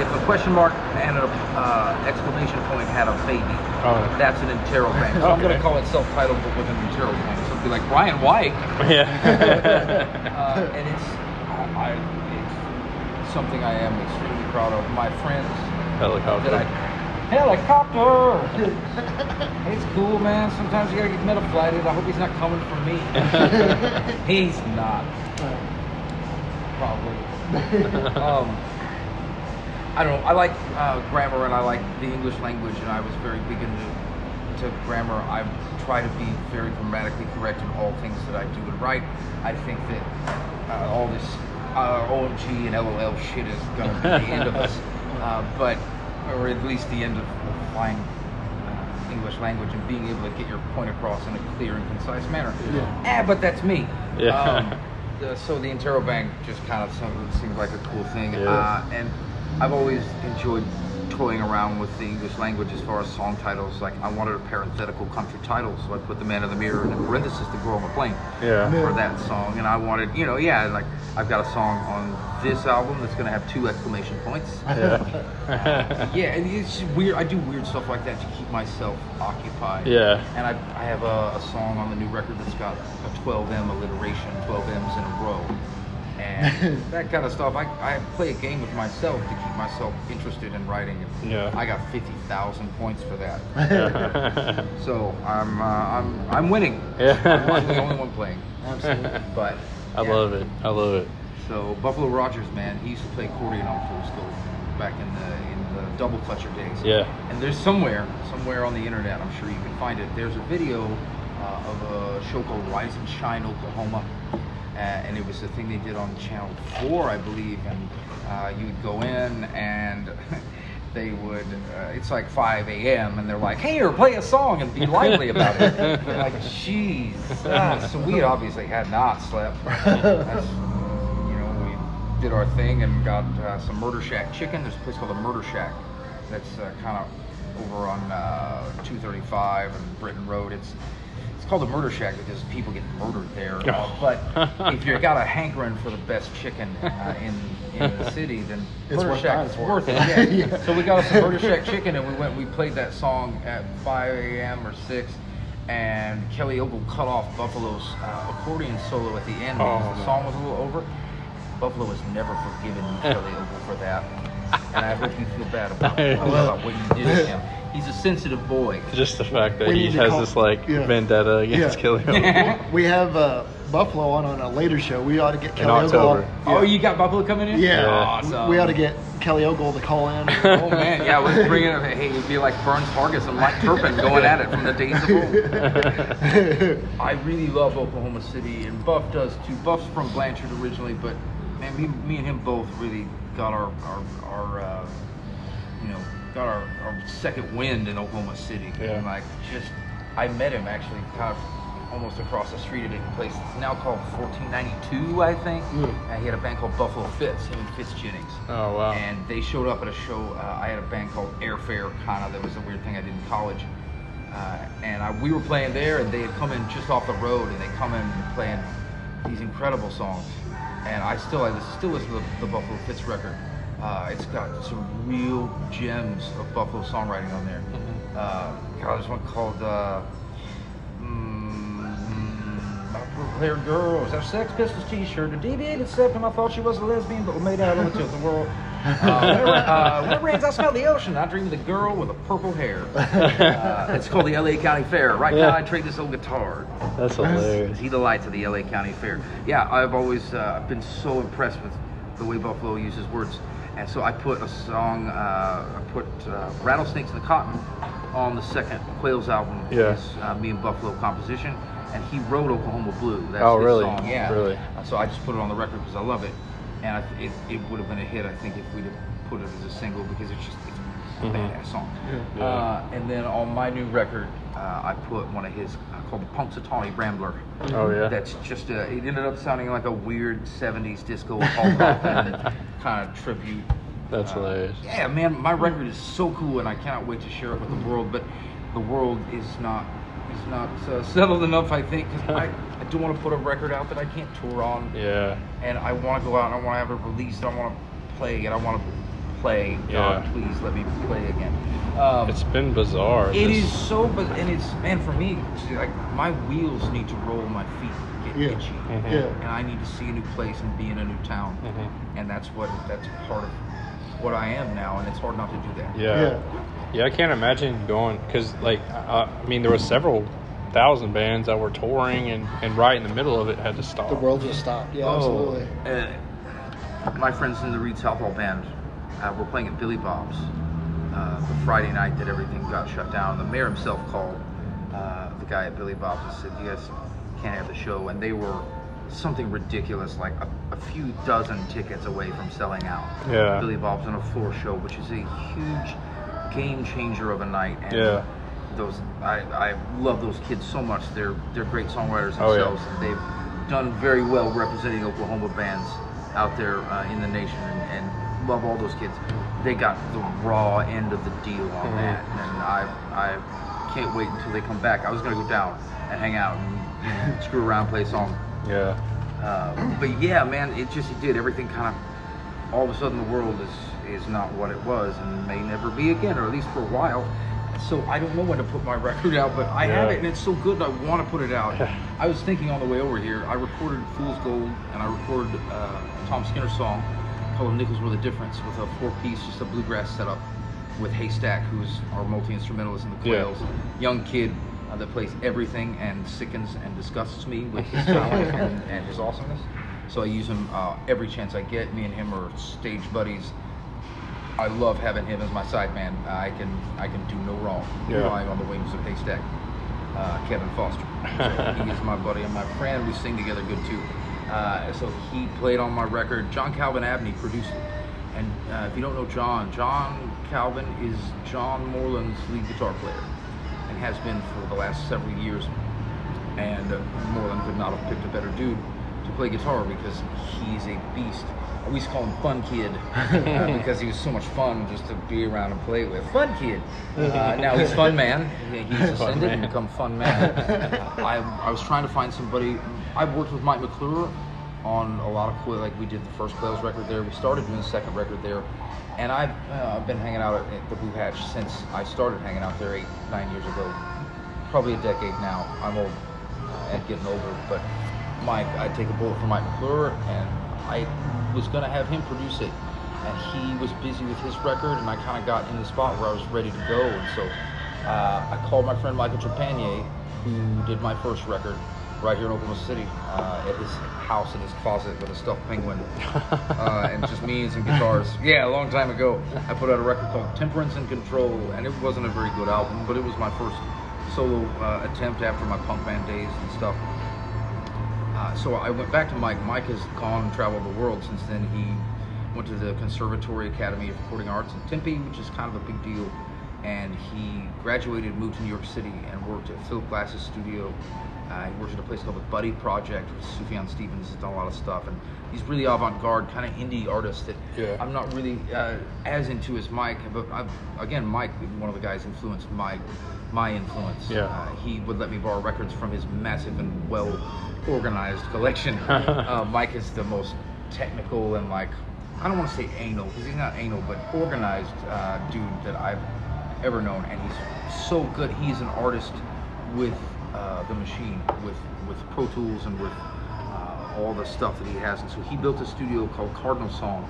If a question mark and an uh, exclamation point had a baby, Oh. that's an interrobang. So I'm going to call it self-titled, but with an interrobang. So it'd be like Bryon White, Yeah. uh, and it's, I, I, it's something I am extremely proud of. My friends Helicopter. that I helicopter. it's cool, man. Sometimes you gotta get meta-flighted. I hope he's not coming for me. he's not, probably. um, I don't know. I like uh, grammar and I like the English language, and I was very big into to grammar. I try to be very grammatically correct in all things that I do and write. I think that uh, all this uh, OMG and LOL shit is gonna be the end of us, uh, but or at least the end of flying uh, English language and being able to get your point across in a clear and concise manner. Yeah. Ah, but that's me. Yeah. Um, uh, so the interrobang just kind of seems like a cool thing, Yeah. uh, and I've always enjoyed toying around with the English language as far as song titles. Like I wanted a parenthetical country title, so I put "The Man in the Mirror" in parenthesis "The Girl on the Plane" Yeah. for that song. And I wanted, you know, yeah, like I've got a song on this album that's gonna have two exclamation points. Yeah. Yeah, and it's weird. I do weird stuff like that to keep myself occupied. Yeah. And I, I have a, a song on the new record that's got a 12M alliteration, 12 M's in a row. And that kind of stuff. I, I play a game with myself to keep myself interested in writing. And Yeah. I got 50,000 points for that. So I'm, uh, I'm, I'm winning. Yeah. I'm the only one playing. Absolutely. But I yeah. love it. I love it. So Buffalo Rogers, man, he used to play accordion on full scope back in the in the double clutcher days. Yeah. And there's somewhere, somewhere on the internet, I'm sure you can find it. There's a video uh, of a show called Rise and Shine Oklahoma, and it was the thing they did on Channel Four, I believe. And uh, you would go in and. They would. Uh, it's like 5 a.m. and they're like, "Hey, or play a song and be lively about it." Like, "Jeez." Ah, so we obviously had not slept. That's, you know, we did our thing and got uh, some Murder Shack chicken. There's a place called the Murder Shack that's uh, kind of over on uh, 235 and Britton Road. It's it's called the Murder Shack because people get murdered there. Uh, but if you've got a hankering for the best chicken uh, in in the city, then It's Murder worth Shack is worth it. Yeah. Yeah. So we got us some Murder Shack chicken and we went. We played that song at 5 a.m. or 6. And Kelly Ogle cut off Buffalo's uh, accordion solo at the end because Oh, the man. song was a little over. Buffalo has never forgiven you, Kelly Ogle, for that. And I hope you feel bad about, about what you did to him. He's a sensitive boy. Just the fact that We he need to has call- this like yeah. vendetta against Yeah. Kelly. Ogle. we have uh, Buffalo on on a later show. We ought to get Kelly Ogle. October. on- Oh, you got Buffalo coming in? Yeah. Awesome. We ought to get Kelly Ogle to call in. Oh man, yeah, let's bring it. Hey, it'd be like Burns Hargis and Mike Turpin going at it from the days of old. I really love Oklahoma City, and Buff does too. Buff's from Blanchard originally, but man, me, me and him both really got our our, our uh, you know got our, our second wind in Oklahoma City. Yeah. And like just, I met him actually kind of almost across the street at a place that's now called 1492, I think. Mm. And he had a band called Buffalo Fitz, him and Fitz Jennings. Oh wow. And they showed up at a show. Uh, I had a band called Airfare, kind of. That was a weird thing I did in college. Uh, and I, we were playing there, and they had come in just off the road, and they come in and playing these incredible songs. And I still, I still listen to the, the Buffalo Fitz record. Uh, it's got some real gems of Buffalo songwriting on there. Uh, God, there's one called. Uh, Mm, my Clear Girls. That Sex Pistols t-shirt. A deviated septum. I thought she was a lesbian, but made out of it to the world. Uh, when, it, uh, when it rains, I smell the ocean. I dream of the girl with the purple hair. Uh, it's called the LA County Fair. Right Yeah. now, I trade this old guitar. That's hilarious. He delights of the LA County Fair. Yeah, I've always uh, been so impressed with the way Buffalo uses words. And so I put a song, uh, I put uh, Rattlesnakes in the Cotton on the second Quails album. Yeah. His, uh, me and Buffalo composition. And he wrote Oklahoma Blue. That's Oh, his really? Song. Yeah. Really? Uh, So I just put it on the record because I love it. And I, th- it, it would have been a hit, I think, if we'd have put it as a single because it's just it's a Mhm. badass song. Yeah. Uh, and then on my new record, uh, I put one of his uh, called the Punxsutawney Rambler. Oh yeah. That's just a, it ended up sounding like a weird 70s disco kind of tribute. That's Uh, hilarious. Yeah, man, my record is so cool and I cannot wait to share it with the world, but the world is not is not uh, settled enough, I think, because I, I don't want to put a record out that I can't tour on, Yeah. and I want to go out and I want to have it released, I want to play, and I want to play. God, Yeah. please let me play again. Um, It's been bizarre. it this- is so, but and it's man for me, like my wheels need to roll, my feet get Yeah. itchy, Mhm. Yeah. and I need to see a new place and be in a new town, Mhm. and that's what that's part of what I am now, and it's hard not to do that. Yeah. Yeah. Yeah, I can't imagine going because, like, I, I mean, there was several thousand bands that were touring, and, and right in the middle of it had to stop. The world just stopped. Yeah, absolutely. Uh, my friends in the Read Southall band uh, were playing at Billy Bob's uh, the Friday night that everything got shut down. The mayor himself called uh, the guy at Billy Bob's and said, "You guys can't have the show," and they were something ridiculous, like a, a few dozen tickets away from selling out. Yeah. Billy Bob's on a floor show, which is a huge game changer of a night. And Yeah. Those I, I love those kids so much. They're they're great songwriters themselves. Oh, yeah. They've done very well representing Oklahoma bands out there uh, in the nation, and, and love all those kids. they got the raw end of the deal on Mhm. that, and I I can't wait until they come back. I was gonna go down and hang out and, screw around, play a song. Yeah. Uh, but yeah, man, it just it did everything kind of. All of a sudden, the world is is not what it was, and may never be again, or at least for a while. So I don't know when to put my record out, but I have it, and it's so good. I want to put it out. I was thinking on the way over here. I recorded "Fool's Gold" and I recorded uh, Tom Skinner's song called "Nickels Were the Difference" with a four-piece, just a bluegrass setup with Haystack, who's our multi-instrumentalist in the Yeah. Quails, young kid uh, that plays everything and sickens and disgusts me with his talent and, and his awesomeness. So I use him uh, every chance I get. Me and him are stage buddies. I love having him as my sideman. I can I can do no wrong. Yeah. Flying on the wings of Haystack. Uh, Kevin Foster. So he is my buddy and my friend. We sing together good too. Uh, so he played on my record. John Calvin Abney produced it. And uh, if you don't know John, John Calvin is John Moreland's lead guitar player and has been for the last several years. And uh, Moreland could not have picked a better dude to play guitar because he's a beast. We used to call him Fun Kid uh, because he was so much fun just to be around and play with. Fun Kid. Uh, now he's Fun Man. He's ascended and become Fun Man. I, I was trying to find somebody. I've worked with Mike McClure on a lot of cool, like we did the first Quails record there. We started doing the second record there. And I've uh, been hanging out at, the Boohatch since I started hanging out there eight, nine years ago. Probably a decade now. I'm old and getting older, but Mike, I'd take a bullet for Mike McClure, and I was gonna have him produce it, and he was busy with his record, and I kind of got in the spot where I was ready to go, and so uh, I called my friend Michael Trepanier, who did my first record right here in Oklahoma City, uh, at his house in his closet with a stuffed penguin, uh, and just me and some guitars. Yeah, a long time ago, I put out a record called Temperance and Control, and it wasn't a very good album, but it was my first solo uh, attempt after my punk band days and stuff. Uh, so I went back to Mike. Mike has gone and traveled the world since then. He went to the Conservatory Academy of Recording Arts in Tempe, which is kind of a big deal. And he graduated, moved to New York City, and worked at Philip Glass's studio. Uh, he works at a place called the Buddy Project with Sufjan Stevens. Has done a lot of stuff, and he's really avant-garde, kind of indie artist that Yeah. I'm not really uh, as into as Mike. But I've, again, Mike, one of the guys, influenced my my influence. Yeah. Uh, he would let me borrow records from his massive and well organized collection. uh, Mike is the most technical and like I don't want to say anal because he's not anal, but organized uh, dude that I've ever known, and he's so good. He's an artist with the machine, with with Pro Tools and with uh, all the stuff that he has. And so he built a studio called Cardinal Song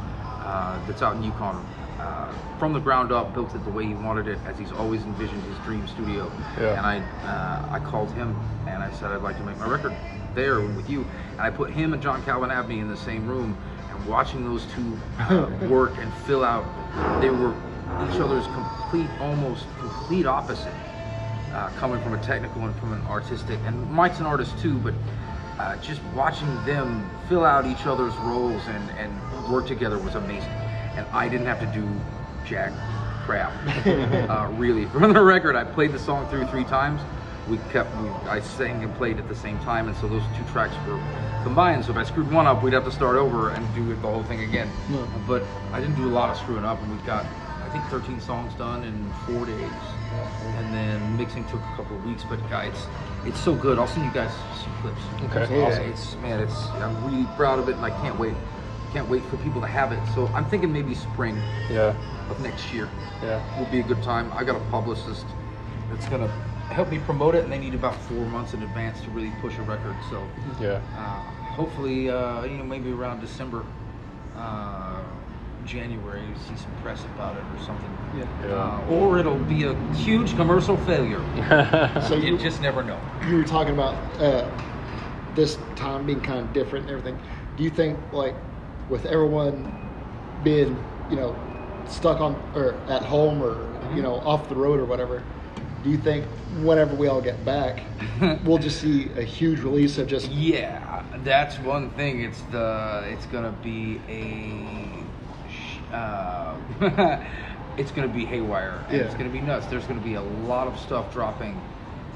uh, that's out in Yukon. Uh, from the ground up, built it the way he wanted it, as he's always envisioned his dream studio. Yeah. And I, uh, I called him and I said I'd like to make my record there with you. And I put him and John Calvin Abney in the same room, and watching those two uh, work and fill out, they were each other's complete, almost complete opposite uh, coming from a technical and from an artistic. And Mike's an artist too, but uh, just watching them fill out each other's roles and, and work together was amazing. And I didn't have to do jack crap, uh, really. From the record, I played the song through three times. We kept, we, I sang and played at the same time, and so those two tracks were combined. So if I screwed one up, we'd have to start over and do it the whole thing again. Yeah. But I didn't do a lot of screwing up, and we got, I think, 13 songs done in four days and then mixing took a couple of weeks. But guys, it's so good. I'll send you guys some clips. Okay. Yeah, Awesome. it's man, it's I'm really proud of it, and I can't wait. Can't wait for people to have it. So I'm thinking maybe spring Yeah. of next year Yeah. will be a good time. I got a publicist that's gonna help me promote it, and they need about four months in advance to really push a record. So Yeah. uh, hopefully, uh, you know, maybe around December, uh, January, you see some press about it or something. Yeah. Yeah. Uh, or it'll be a huge commercial failure. So you you, just never know. you were talking about uh, this time being kind of different and everything. Do you think, like, with everyone being, you know, stuck on or at home or you know off the road or whatever, do you think whenever we all get back, we'll just see a huge release of just Yeah, that's one thing. It's the it's gonna be a sh- uh, it's gonna be haywire and it's gonna be nuts. There's gonna be a lot of stuff dropping,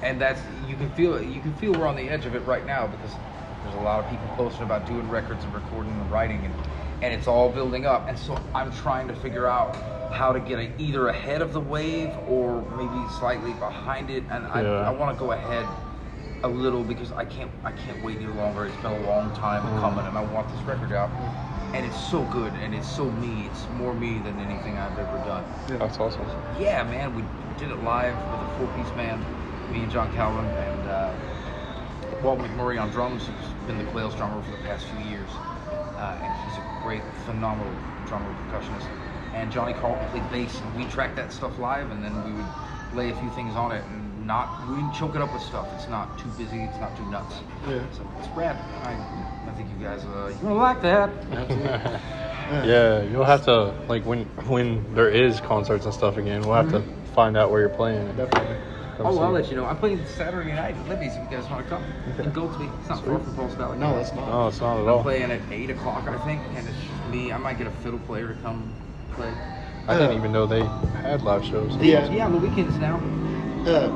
and that's you can feel it. You can feel we're on the edge of it right now because there's a lot of people posting about doing records and recording and writing, and and it's all building up. And so I'm trying to figure out how to get a, either ahead of the wave or maybe slightly behind it. And I, Yeah. I want to go ahead a little because I can't I can't wait any longer. It's been a long time Mm. coming, and I want this record out. And it's so good, and it's so me. It's more me than anything I've ever done. Yeah, That's awesome. Yeah, man, we did it live with a four-piece band, me and John Calvin, and uh, Walt McMurray on drums, who's been the Quails drummer for the past few years, uh, and he's a great, phenomenal drummer, percussionist. And Johnny Carlton played bass, and we tracked that stuff live, and then we would lay a few things on it, and not we would choke it up with stuff. It's not too busy, it's not too nuts. Yeah. So it's rad. I, I think you guys uh, you're gonna like that. Yeah, you'll have to like when when there is concerts and stuff again. We'll have to find out where you're playing. and Definitely. come Oh, I'll see. let you know. I'm playing Saturday night at Libby's if you guys want to come. In Goldsby. It's not far from Paul's Valley. No, that's not. No, it's not at I'm all. playing at 8 o'clock, I think, and it's just me. I might get a fiddle player to come play. I didn't even know they had live shows. Yeah. Yeah, on the weekends now. Uh,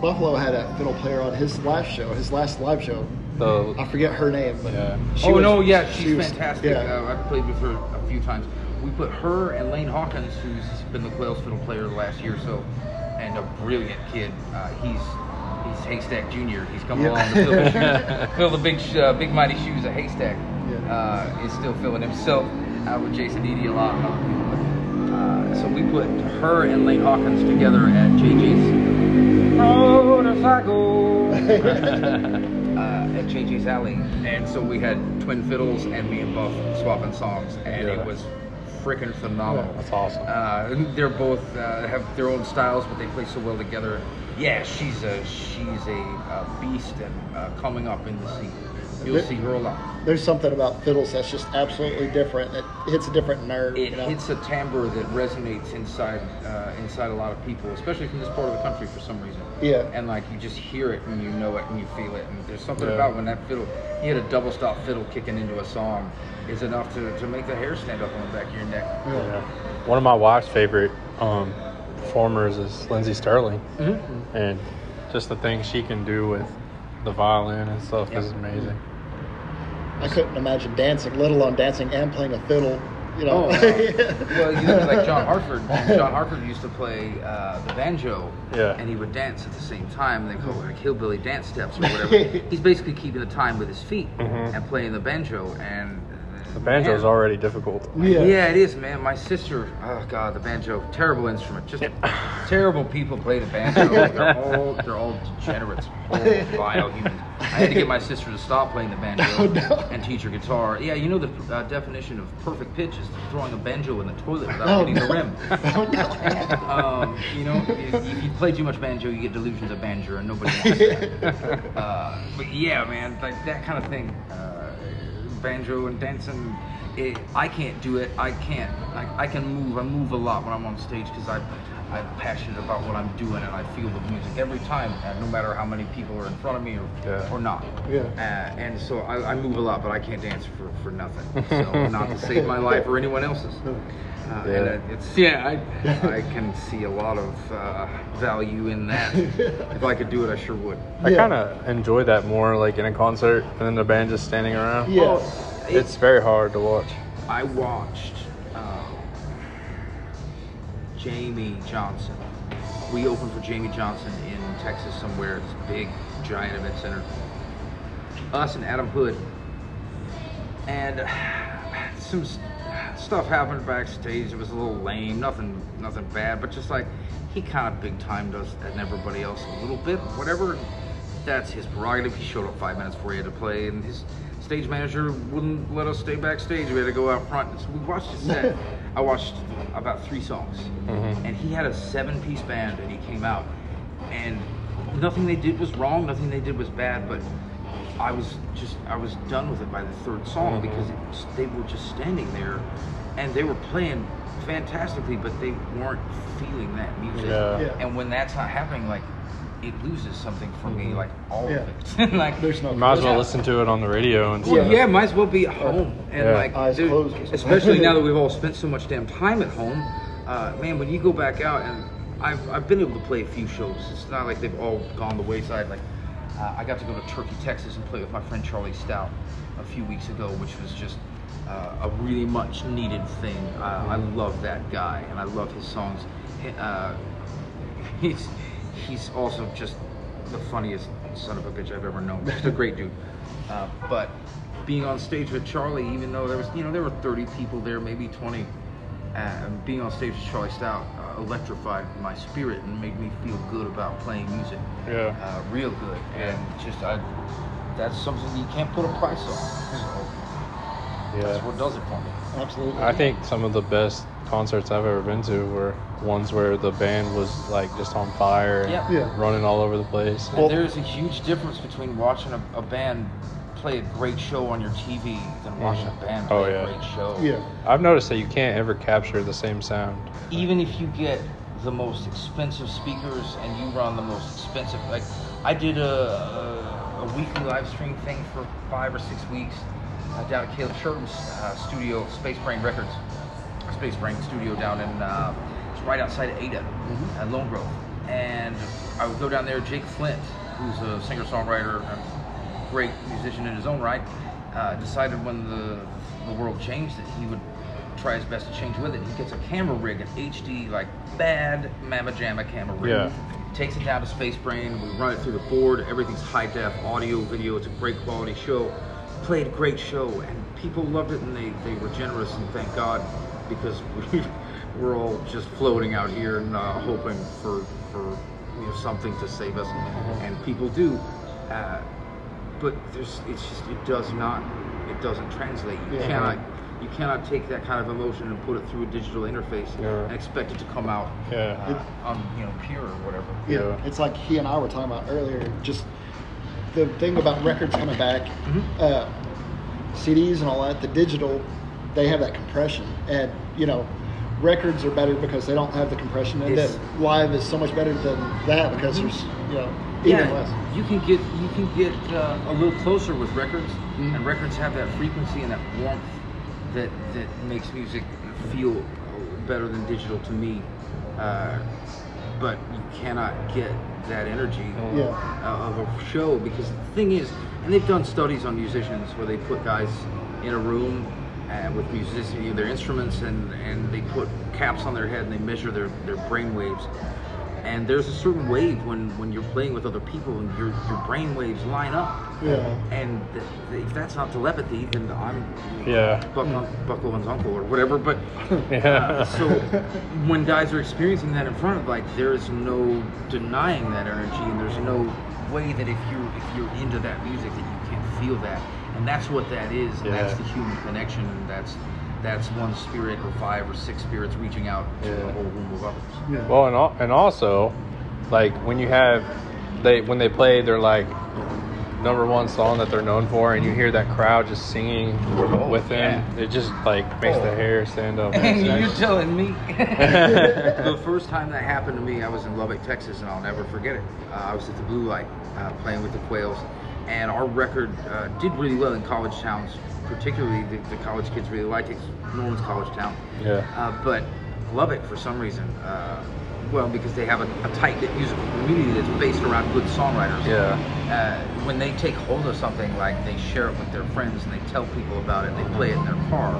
Buffalo had a fiddle player on his last show, his last live show. I forget her name, but Yeah. she oh, was- no, yeah, she she's was- fantastic. Yeah. Uh, I've played with her a few times. We put her and Lane Hawkins, who's been the Quails fiddle player the last year or so, and a brilliant kid. Uh, he's he's Haystack Junior. He's come Yeah. along to fill the, shoes, fill the big, uh, big mighty shoes of Haystack. Yeah. Uh, is still filling himself out with Jason Eady a lot. and other. Uh, so we put her and Lane Hawkins together at JJ's motorcycle uh, at JJ's Alley, and so we had twin fiddles and me and Buff swapping songs, and Yeah. it was freaking phenomenal. That's awesome. Uh, they're both uh, have their own styles, but they play so well together. Yeah, she's a she's a, uh beast and uh, coming up in the scene. You'll There- see her a lot. There's something about fiddles that's just absolutely different. It hits a different nerve. It you know? hits a timbre that resonates inside uh, inside a lot of people, especially from this part of the country for some reason. Yeah. And like you just hear it and you know it and you feel it. And there's something Yeah. about when that fiddle, you had a double stop fiddle kicking into a song, is enough to, to make the hair stand up on the back of your neck. yeah. One of my wife's favorite um, performers is Lindsey Stirling, Mm-hmm. and just the things she can do with the violin and stuff is amazing. I couldn't imagine dancing, let alone dancing and playing a fiddle. You know. Oh, well, you look at like John Hartford. John Hartford used to play uh, the banjo, Yeah. and he would dance at the same time. They call it like hillbilly dance steps or whatever. He's basically keeping the time with his feet Mhm. and playing the banjo. And The banjo is already difficult. Yeah. Yeah. it is, man. My sister, oh god, the banjo, terrible instrument. Just terrible people play the banjo. They're all they're all degenerates, all vile humans. I had to get my sister to stop playing the banjo Oh, no. and teach her guitar. Yeah, you know the uh, definition of perfect pitch is throwing a banjo in the toilet without Oh, hitting the rim. Oh, um, you know, if, if you play too much banjo, you get delusions of banjo, and nobody wants that. uh, but yeah, man, like that kind of thing. Uh, banjo and dancing. It, I can't do it. I can't. I, I can move. I move a lot when I'm on stage because I, I'm passionate about what I'm doing and I feel the music every time, uh, no matter how many people are in front of me or, Yeah. or not. Yeah. Uh, and so I, I move a lot, but I can't dance for, for nothing. So not to save my life or anyone else's. Uh, Yeah. And uh, it's yeah, I, I can see a lot of uh, value in that. if I could do it, I sure would. I Yeah. kind of enjoy that more, like in a concert, and then the band just standing around. Yeah. Oh, it- It's very hard to watch. I watched Jamey Johnson. We opened for Jamey Johnson in Texas somewhere, It's a big giant event center. Us and Adam Hood. And some stuff happened backstage. It was a little lame, nothing, nothing bad, but just like he kind of big timed us and everybody else a little bit. Whatever, that's his prerogative. He showed up five minutes before he had to play, and his stage manager wouldn't let us stay backstage. We had to go out front. So we watched his set. I watched about three songs, mm-hmm. and he had a seven-piece band, and he came out, and nothing they did was wrong. Nothing they did was bad, but I was just I was done with it by the third song mm-hmm. because it was, they were just standing there, and they were playing fantastically, but they weren't feeling that music. Yeah. Yeah. And when that's not happening, like it loses something for me, like all Yeah. of it. like There's no. You might as well Yeah. listen to it on the radio and well, stuff. yeah, might as well be at home and Yeah. like, Eyes dude, closed or something. especially now that we've all spent so much damn time at home. Uh, man, when you go back out, and I've, I've been able to play a few shows. It's not like they've all gone the wayside. Like uh, I got to go to Turkey, Texas, and play with my friend Charlie Stout a few weeks ago, which was just uh, a really much needed thing. Uh, I love that guy, and I love his songs. He- Uh, he's he's also just the funniest son of a bitch I've ever known. Just a great dude. Uh, but being on stage with Charlie, even though there was you know there were 30 people there, maybe 20, uh, being on stage with Charlie Stout uh, electrified my spirit and made me feel good about playing music. Yeah. Uh, real good. And just I, that's something you can't put a price on. So that's what does it for me. Absolutely. I think some of the best concerts I've ever been to were ones where the band was like just on fire and Yep. Yeah. running all over the place. And there's a huge difference between watching a, a band play a great show on your TV than mm. watching a band oh, play Oh, a great show. Yeah. I've noticed that you can't ever capture the same sound. Even if you get the most expensive speakers and you run the most expensive, like I did a, a, a weekly live stream thing for five or six weeks uh, down at Caleb Sherton's uh, studio, Space Brain Records, Space Brain studio down in, uh, it's right outside of Ada, at Lone Grove. And I would go down there, Jake Flint, who's a singer songwriter, a great musician in his own right, uh, decided when the, the world changed that he would try his best to change with it. He gets a camera rig, an HD, like bad Mamma Jamma camera rig. Yeah. Takes it down to Space Brain. We run it through the board. Everything's high def, audio, video. It's a great quality show. Played a great show, and people loved it, and they, they were generous, and thank God, because we, we're all just floating out here and uh, hoping for for you know something to save us, and people do. Uh, but there's it's just it does not it doesn't translate. You Yeah. cannot you cannot take that kind of emotion and put it through a digital interface Yeah. and expect it to come out Yeah. uh, on you know pure or whatever. Yeah, Yeah. it's like he and I were talking about earlier. Just the thing about records coming back, Mm-hmm. uh, CDs and all that. The digital, they have that compression, and you know, records are better because they don't have the compression, and It's- then live is so much better than that because there's you know even less. you can get you can get uh, a little closer with records, Mhm. and records have that frequency and that warmth that that makes music feel better than digital to me. Uh, but you cannot get that energy Yeah. uh, of a show because the thing is, and they've done studies on musicians where they put guys in a room uh, with musicians, their instruments, and and they put caps on their head and they measure their their brain waves. And there's a certain wave when, when you're playing with other people and your your brain waves line up. Yeah. And th- th- if that's not telepathy, then I'm Yeah. Buck, Buck Owens' uncle or whatever. But Yeah. Uh, so when guys are experiencing that in front of like there is no denying that energy and there's no way that if you're if you're into that music that you can't feel that and that's what that is and that's the human connection and that's that's one spirit or five or six spirits reaching out to Yeah. a whole room of others Yeah. Well, and al- and also, like when you have they when they play their like number one song that they're known for, and you hear that crowd just singing with them, it just like makes the Oh. hair stand up. and It's you're nice. telling me the first time that happened to me, I was in Lubbock, Texas, and I'll never forget it. Uh, I was at the Blue Light uh, playing with the Quails, and our record uh, did really well in college towns. Particularly, the, the college kids really liked it. Norman's college town, yeah. uh, but Lubbock, for some reason, uh, well, because they have a, a tight knit musical community that's based around good songwriters Yeah. uh, when they take hold of something like they share it with their friends and they tell people about it, they play it in their car,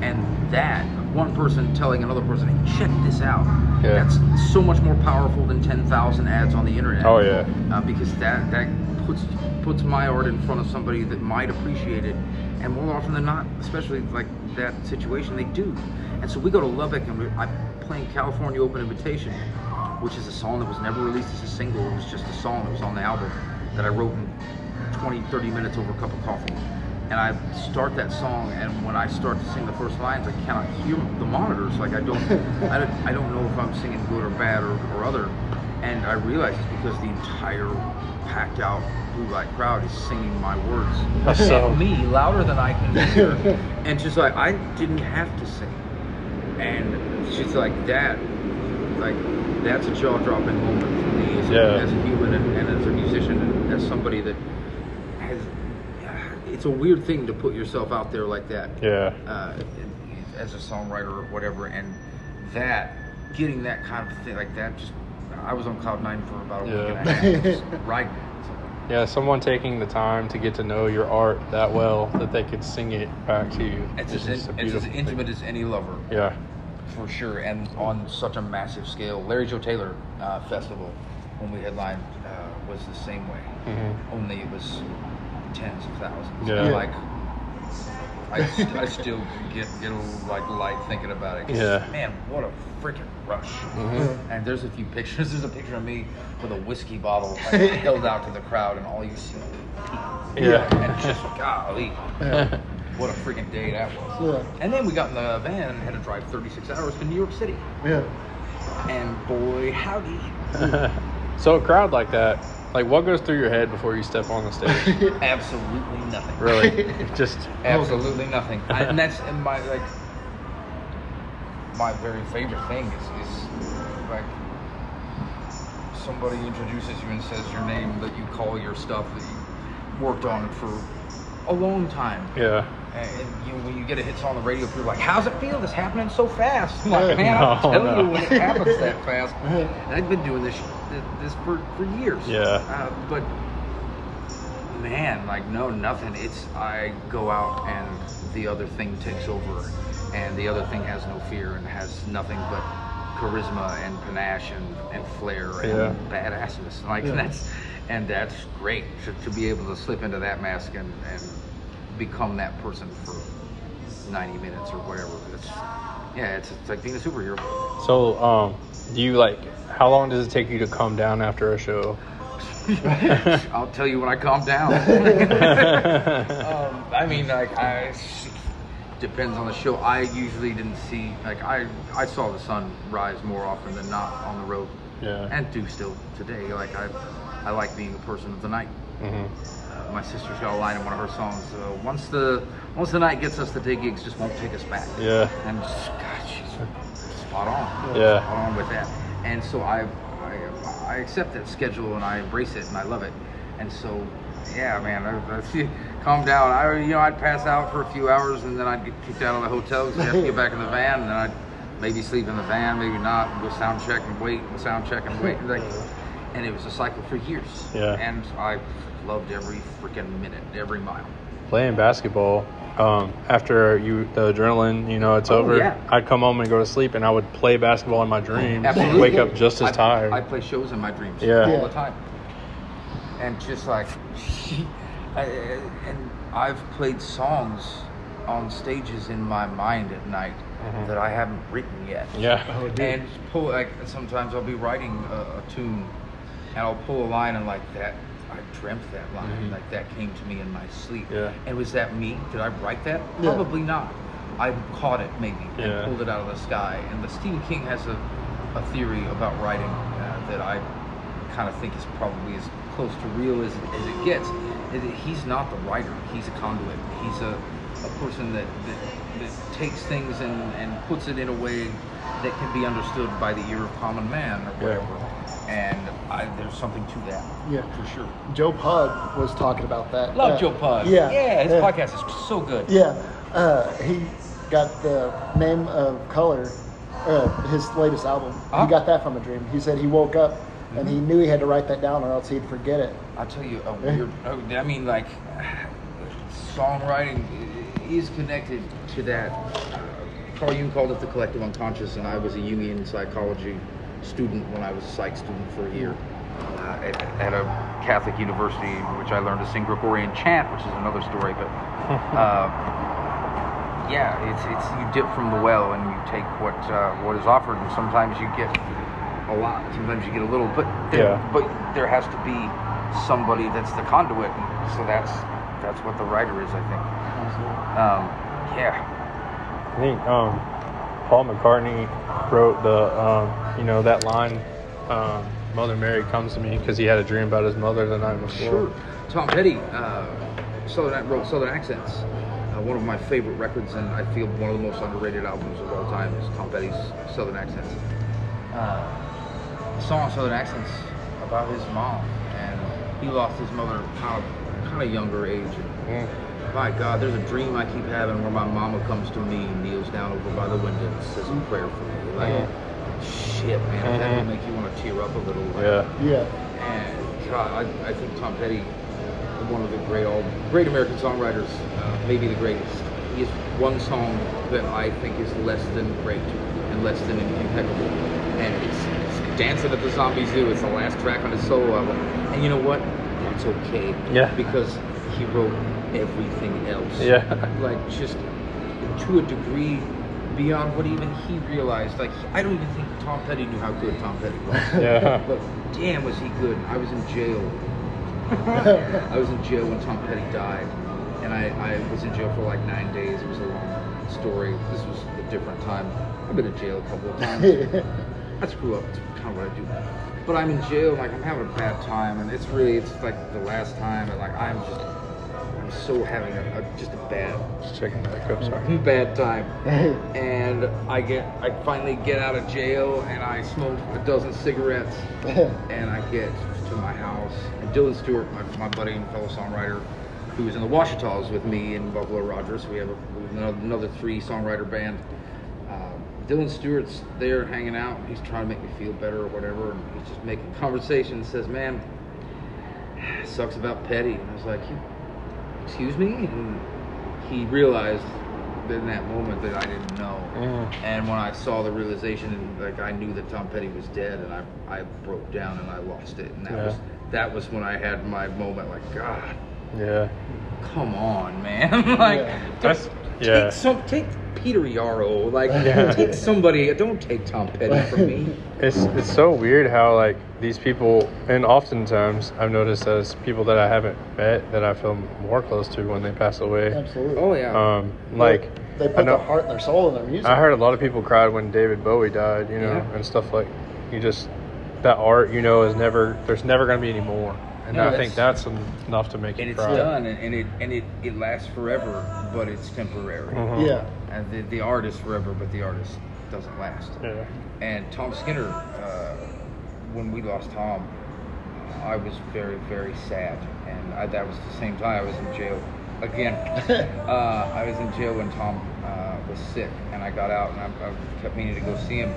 and that one person telling another person, hey, check this out. Yeah. That's so much more powerful than ten thousand ads on the internet. Oh, yeah. uh, because that that puts puts my art in front of somebody that might appreciate it, and more often than not, especially like that situation, they do. And so we go to Lubbock and we, I'm playing California Open Invitation, which is a song that was never released as a single. It was just a song that was on the album that I wrote in 20, 30 minutes over a cup of coffee. And I start that song, and when I start to sing the first lines, I cannot hear the monitors. Like I don't, I don't, I don't know if I'm singing good or bad or, or other. And I realize it's because the entire packed out blue light crowd is singing my words so- at me louder than I can hear. and she's like, I didn't have to sing. And she's like, that, like, that's a jaw dropping moment for me as, Yeah. a, as a human and, and as a musician and as somebody that has. It's a weird thing to put yourself out there like that Yeah. uh, as a songwriter or whatever, and that getting that kind of thing like that just I was on cloud nine for about a week and a half, just riding. it. So, Yeah, someone taking the time to get to know your art that well that they could sing it back to you. It's It's as, a it's as intimate as any lover. Yeah. for sure, and on such a massive scale. Larry Joe Taylor uh, Festival, when we headlined, uh, was the same way. Mhm. Only it was tens of thousands. Yeah. Like, I, st- I still get get a little like light thinking about it. 'cause, Yeah. Man, what a freaking rush! Mhm. And there's a few pictures. There's a picture of me with a whiskey bottle like, held out to the crowd, and all you see. Yeah. And just golly, Yeah. what a freaking day that was. Yeah. And then we got in the van and had to drive 36 hours to New York City. Yeah. And boy, howdy. so a crowd like that, like what goes through your head before you step on the stage? Absolutely nothing. really, just Absolutely nothing. I, and that's in my like my very favorite thing is, is like somebody introduces you and says your name that you call your stuff that you worked on for a long time. yeah. And you, when you get a hit song on the radio, people are like, "How's it feel? This happening so fast." I'm like, man, I'll No, tell no. you when it happens that fast. And I've been doing this this for, for years. Yeah. Uh, but man, like no, nothing. It's I go out and the other thing takes over, and the other thing has no fear and has nothing but charisma and panache and, and flair and Yeah. badassness. Like Yeah. that's and that's great to, to be able to slip into that mask and, and become that person for 90 minutes or whatever. It's yeah, it's, it's like being a superhero. So, um, do you like? How long does it take you to calm down after a show? I'll tell you when I calm down. um, I mean, like, I depends on the show. I usually didn't see like I I saw the sun rise more often than not on the road, Yeah. and do still today. Like I I like being a person of the night. hmm Uh, my sister's got a line in one of her songs. Uh, once the once the night gets us, the day gigs just won't take us back. Yeah. And just, God, she's spot on. Yeah. Spot on with that. And so I, I, I accept that schedule and I embrace it and I love it. And so, yeah, man, I, I calm down. I, you know, I'd pass out for a few hours and then I'd get kicked out of the hotel because I have to get back in the van and then I'd maybe sleep in the van, maybe not, and go sound check and wait and sound check and wait. Like, and it was a cycle for years. Yeah. And I loved every freaking minute, every mile. Playing basketball. Um, after you the adrenaline, you know, it's Oh, over. yeah. I'd come home and go to sleep, and I would play basketball in my dreams. Absolutely. Wake up just as I, tired. I play shows in my dreams Yeah. all the time, and just like, I, and I've played songs on stages in my mind at night Mhm. that I haven't written yet. yeah. Oh. And pull like sometimes I'll be writing a, a tune, and I'll pull a line and like that. I dreamt that line, Mhm. like that came to me in my sleep. Yeah. And was that me? Did I write that? Yeah. Probably not. I caught it maybe and Yeah. pulled it out of the sky. And the Stephen King has a, a theory about writing uh, that I kind of think is probably as close to real as, as it gets. He's not the writer. He's a conduit. He's a, a person that, that, that takes things and, and puts it in a way that can be understood by the ear of common man or Yeah. And I, there's something to that. Yeah. For sure. Joe Pug was talking about that. Love Uh, Joe Pug. Yeah. Yeah, his yeah. podcast is so good. Yeah. Uh, he got the name of color, uh, his latest album. Uh-huh. He got that from a dream. He said he woke up and he knew he had to write that down or else he'd forget it. I'll tell you a weird. I mean, like songwriting is connected to that. Carl Jung called it the collective unconscious, and I was a Jungian psychology student when I was a psych student for a year uh, at, at a Catholic university, which I learned to sing Gregorian chant, which is another story. But uh, yeah, it's it's you dip from the well and you take what uh, what is offered, and sometimes you get a lot, sometimes you get a little, but there, Yeah. but there has to be somebody that's the conduit, and so that's that's what the writer is, I think. Um, yeah, I think um, Paul McCartney wrote the um, you know that line, um, "Mother Mary comes to me" because he had a dream about his mother the night before. sure. Tom Petty uh, Southern wrote Southern Accents. Uh, one of my favorite records, and I feel one of the most underrated albums of all time is Tom Petty's Southern Accents. Uh, song Southern Accents about his mom, and he lost his mother kind of, kind of younger age. Mm. My God, there's a dream I keep having where my mama comes to me, kneels down over by the window, and says a prayer for me. Like, Mhm. Shit, man, that Mhm. would make you want to tear up a little. Like, Yeah. Yeah. And God, I, I think Tom Petty, one of the great all great American songwriters, uh, maybe the greatest. He has one song that I think is less than great and less than impeccable, and it's, it's "Dancing at the Zombie Zoo." It's the last track on his solo album, and you know what? That's okay. Yeah. Because he wrote everything else. Yeah. Like just to a degree beyond what even he realized. Like I don't even think Tom Petty knew how good Tom Petty was. Yeah. But damn, was he good? I was in jail. I was in jail when Tom Petty died, and I, I was in jail for like nine days. It was a long story. This was a different time. I've been in jail a couple of times. I screw up. It's kind of what I do. But I'm in jail, like I'm having a bad time, and it's really, it's like the last time, and like I'm just, I'm so having a, a just a bad Just checking back up. Sorry. bad time. And I get, I finally get out of jail, and I smoke a dozen cigarettes, and I get to my house. And Dylan Stewart, my, my buddy and fellow songwriter, who was in the Washitas with me and Buffalo Rogers, we have, a, we have another, another three songwriter band. Uh, Dylan Stewart's there hanging out. He's trying to make me feel better or whatever, and he's just making conversation. and Says, "Man, sucks about Petty." And I was like, "You- "Excuse me?" And he realized in that moment that I didn't know. Mhm. And when I saw the realization, and like I knew that Tom Petty was dead, and I I broke down and I lost it. And that Yeah. was that was when I had my moment. Like, God, Yeah. come on, man! like, Yeah. That's take yeah. some take Peter Yarrow. Like, Yeah. take somebody. Don't take Tom Petty from me. It's it's so weird how like these people, and oftentimes I've noticed as people that I haven't met that I feel more close to when they pass away. Absolutely. Oh yeah. Um, like they put know their heart and their soul in their music. I heard a lot of people cried when David Bowie died, you know, Yeah. and stuff like you just that art, you know, is never there's never gonna be any more, and No, I think that's enough to make it. and you it's cry. done, and, and it and it, it lasts forever, but it's temporary. Mhm. yeah. And the, the art is forever, but the artist doesn't last. Yeah. And Tom Skinner, uh, when we lost Tom, I was very, very sad. And I, that was the same time I was in jail again. uh, I was in jail when Tom uh, was sick, and I got out, and I, I kept meaning to go see him.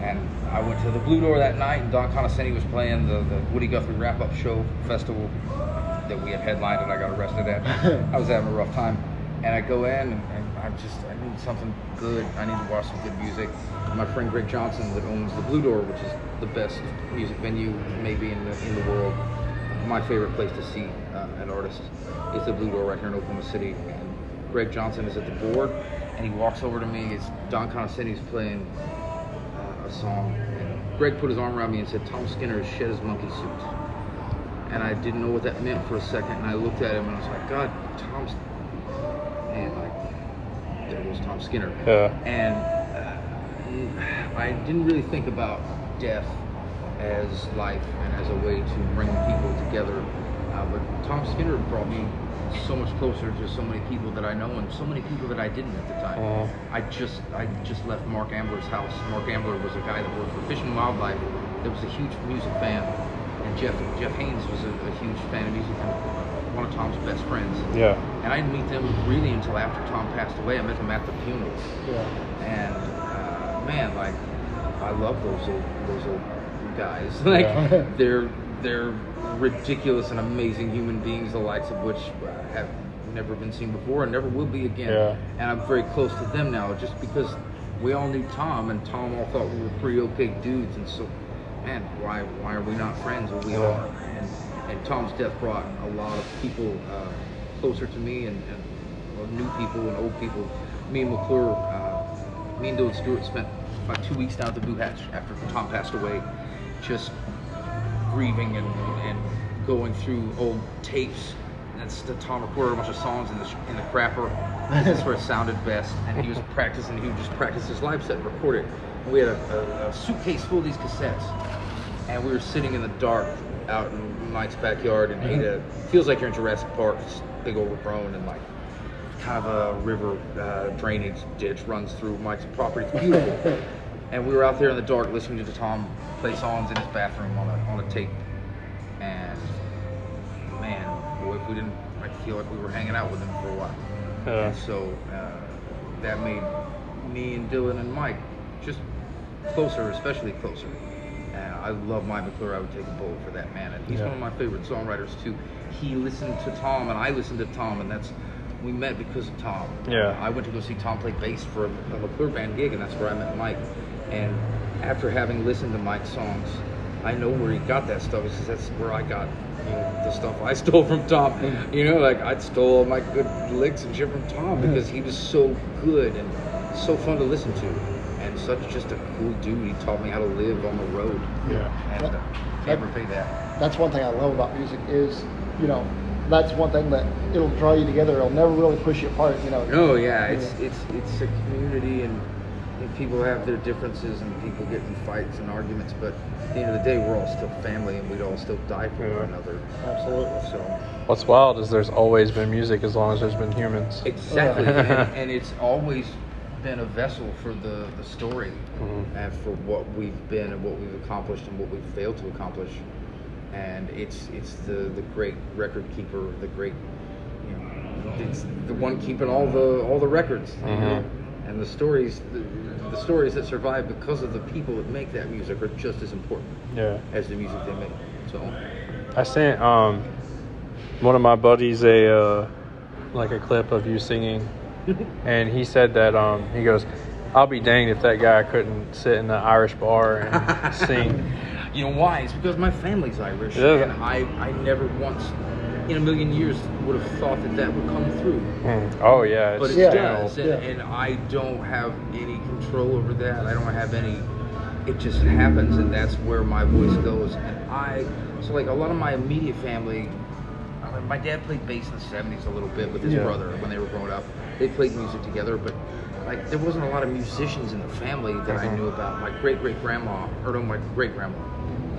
And I went to the Blue Door that night, and Don Conoscenti was playing the, the Woody Guthrie Wrap Up Show Festival that we had headlined, and I got arrested at. I was having a rough time. And I go in, and, and I just, I need something good. I need to watch some good music. My friend Greg Johnson, that owns the Blue Door, which is the best music venue maybe in the, in the world, my favorite place to see uh, an artist is the Blue Door right here in Oklahoma City. And Greg Johnson is at the board, and he walks over to me. It's Don Conoscenti's playing uh, a song, and Greg put his arm around me and said, "Tom Skinner has shed his monkey suit." And I didn't know what that meant for a second, and I looked at him and I was like, "God, Tom's goes Tom Skinner." Yeah. and uh, I didn't really think about death as life and as a way to bring people together. Uh, but Tom Skinner brought me so much closer to so many people that I know and so many people that I didn't at the time. Mhm. I just I just left Mark Ambler's house. Mark Ambler was a guy that worked for Fish and Wildlife. That was a huge music fan, and Jeff Jeff Haynes was a, a huge fan of music and one of Tom's best friends. Yeah. And I didn't meet them really until after Tom passed away. I met them at the funeral. Yeah. And uh, man, like I love those old those old guys. Like Yeah. they're they're ridiculous and amazing human beings, the likes of which uh, have never been seen before and never will be again. Yeah. And I'm very close to them now, just because we all knew Tom, and Tom all thought we were pretty okay dudes, and so. Man, why why are we not friends? Well, we Yeah. are, and and Tom's death brought a lot of people uh, closer to me, and, and well, new people and old people. Me and McClure, uh, me and Dylan Stewart spent about two weeks down at the Boohatch after Tom passed away, just grieving and, and going through old tapes. That's the Tom recorded a bunch of songs in the in the crapper. That's where it sounded best, and he was practicing. He would just practice his live set, and record it. We had a, a, a suitcase full of these cassettes, and we were sitting in the dark out in Mike's backyard, and Ada feels like you're in Jurassic Park. This big overgrown and like kind of a river uh, drainage ditch runs through Mike's property. It's beautiful. and we were out there in the dark listening to Tom play songs in his bathroom on a, on a tape. And man, boy, if we didn't like feel like we were hanging out with him for a while. Yeah. And so uh, that made me and Dylan and Mike just closer, especially closer. And I love Mike McClure. I would take a bullet for that man. And he's Yeah. one of my favorite songwriters too. He listened to Tom, and I listened to Tom, and that's we met because of Tom. Yeah. I went to go see Tom play bass for a, a McClure band gig, and that's where I met Mike. And after having listened to Mike's songs, I know where he got that stuff. Because that's where I got you know, the stuff I stole from Tom. You know, like I stole all my good licks and shit from Tom because he was so good and so fun to listen to, and such just a cool dude. He taught me how to live on the road, Yeah. and uh, can't repay that. That's one thing I love about music is, you know, that's one thing that it'll draw you together. It'll never really push you apart. You know. No, yeah, it's it's it's a community, and, and people have their differences, and people get in fights and arguments. But at the end of the day, we're all still family, and we'd all still die for one another. Absolutely. So What's wild is there's always been music as long as there's been humans. exactly, and, and it's always been a vessel for the the story, Mhm. and for what we've been and what we've accomplished and what we've failed to accomplish. And it's it's the the great record keeper, the great, you know, it's the one keeping all the all the records. Mhm. And the stories, the, the stories that survive because of the people that make that music are just as important Yeah. as the music they make. So, I sent um one of my buddies a uh, like a clip of you singing, and he said that um he goes, "I'll be danged if that guy couldn't sit in the Irish bar and sing." you know why? It's because my family's Irish, Yeah. and I, I never once in a million years would have thought that that would come through. Mm. Oh yeah, it's But it Yeah. does, and, Yeah. and I don't have any control over that. I don't have any. It just happens, and that's where my voice goes. And I, so like a lot of my immediate family, I mean, my dad played bass in the '70s a little bit with his Yeah. brother when they were growing up. They played music together, but like there wasn't a lot of musicians in the family that I Mhm. knew about. My great great grandma, or no, my great grandma,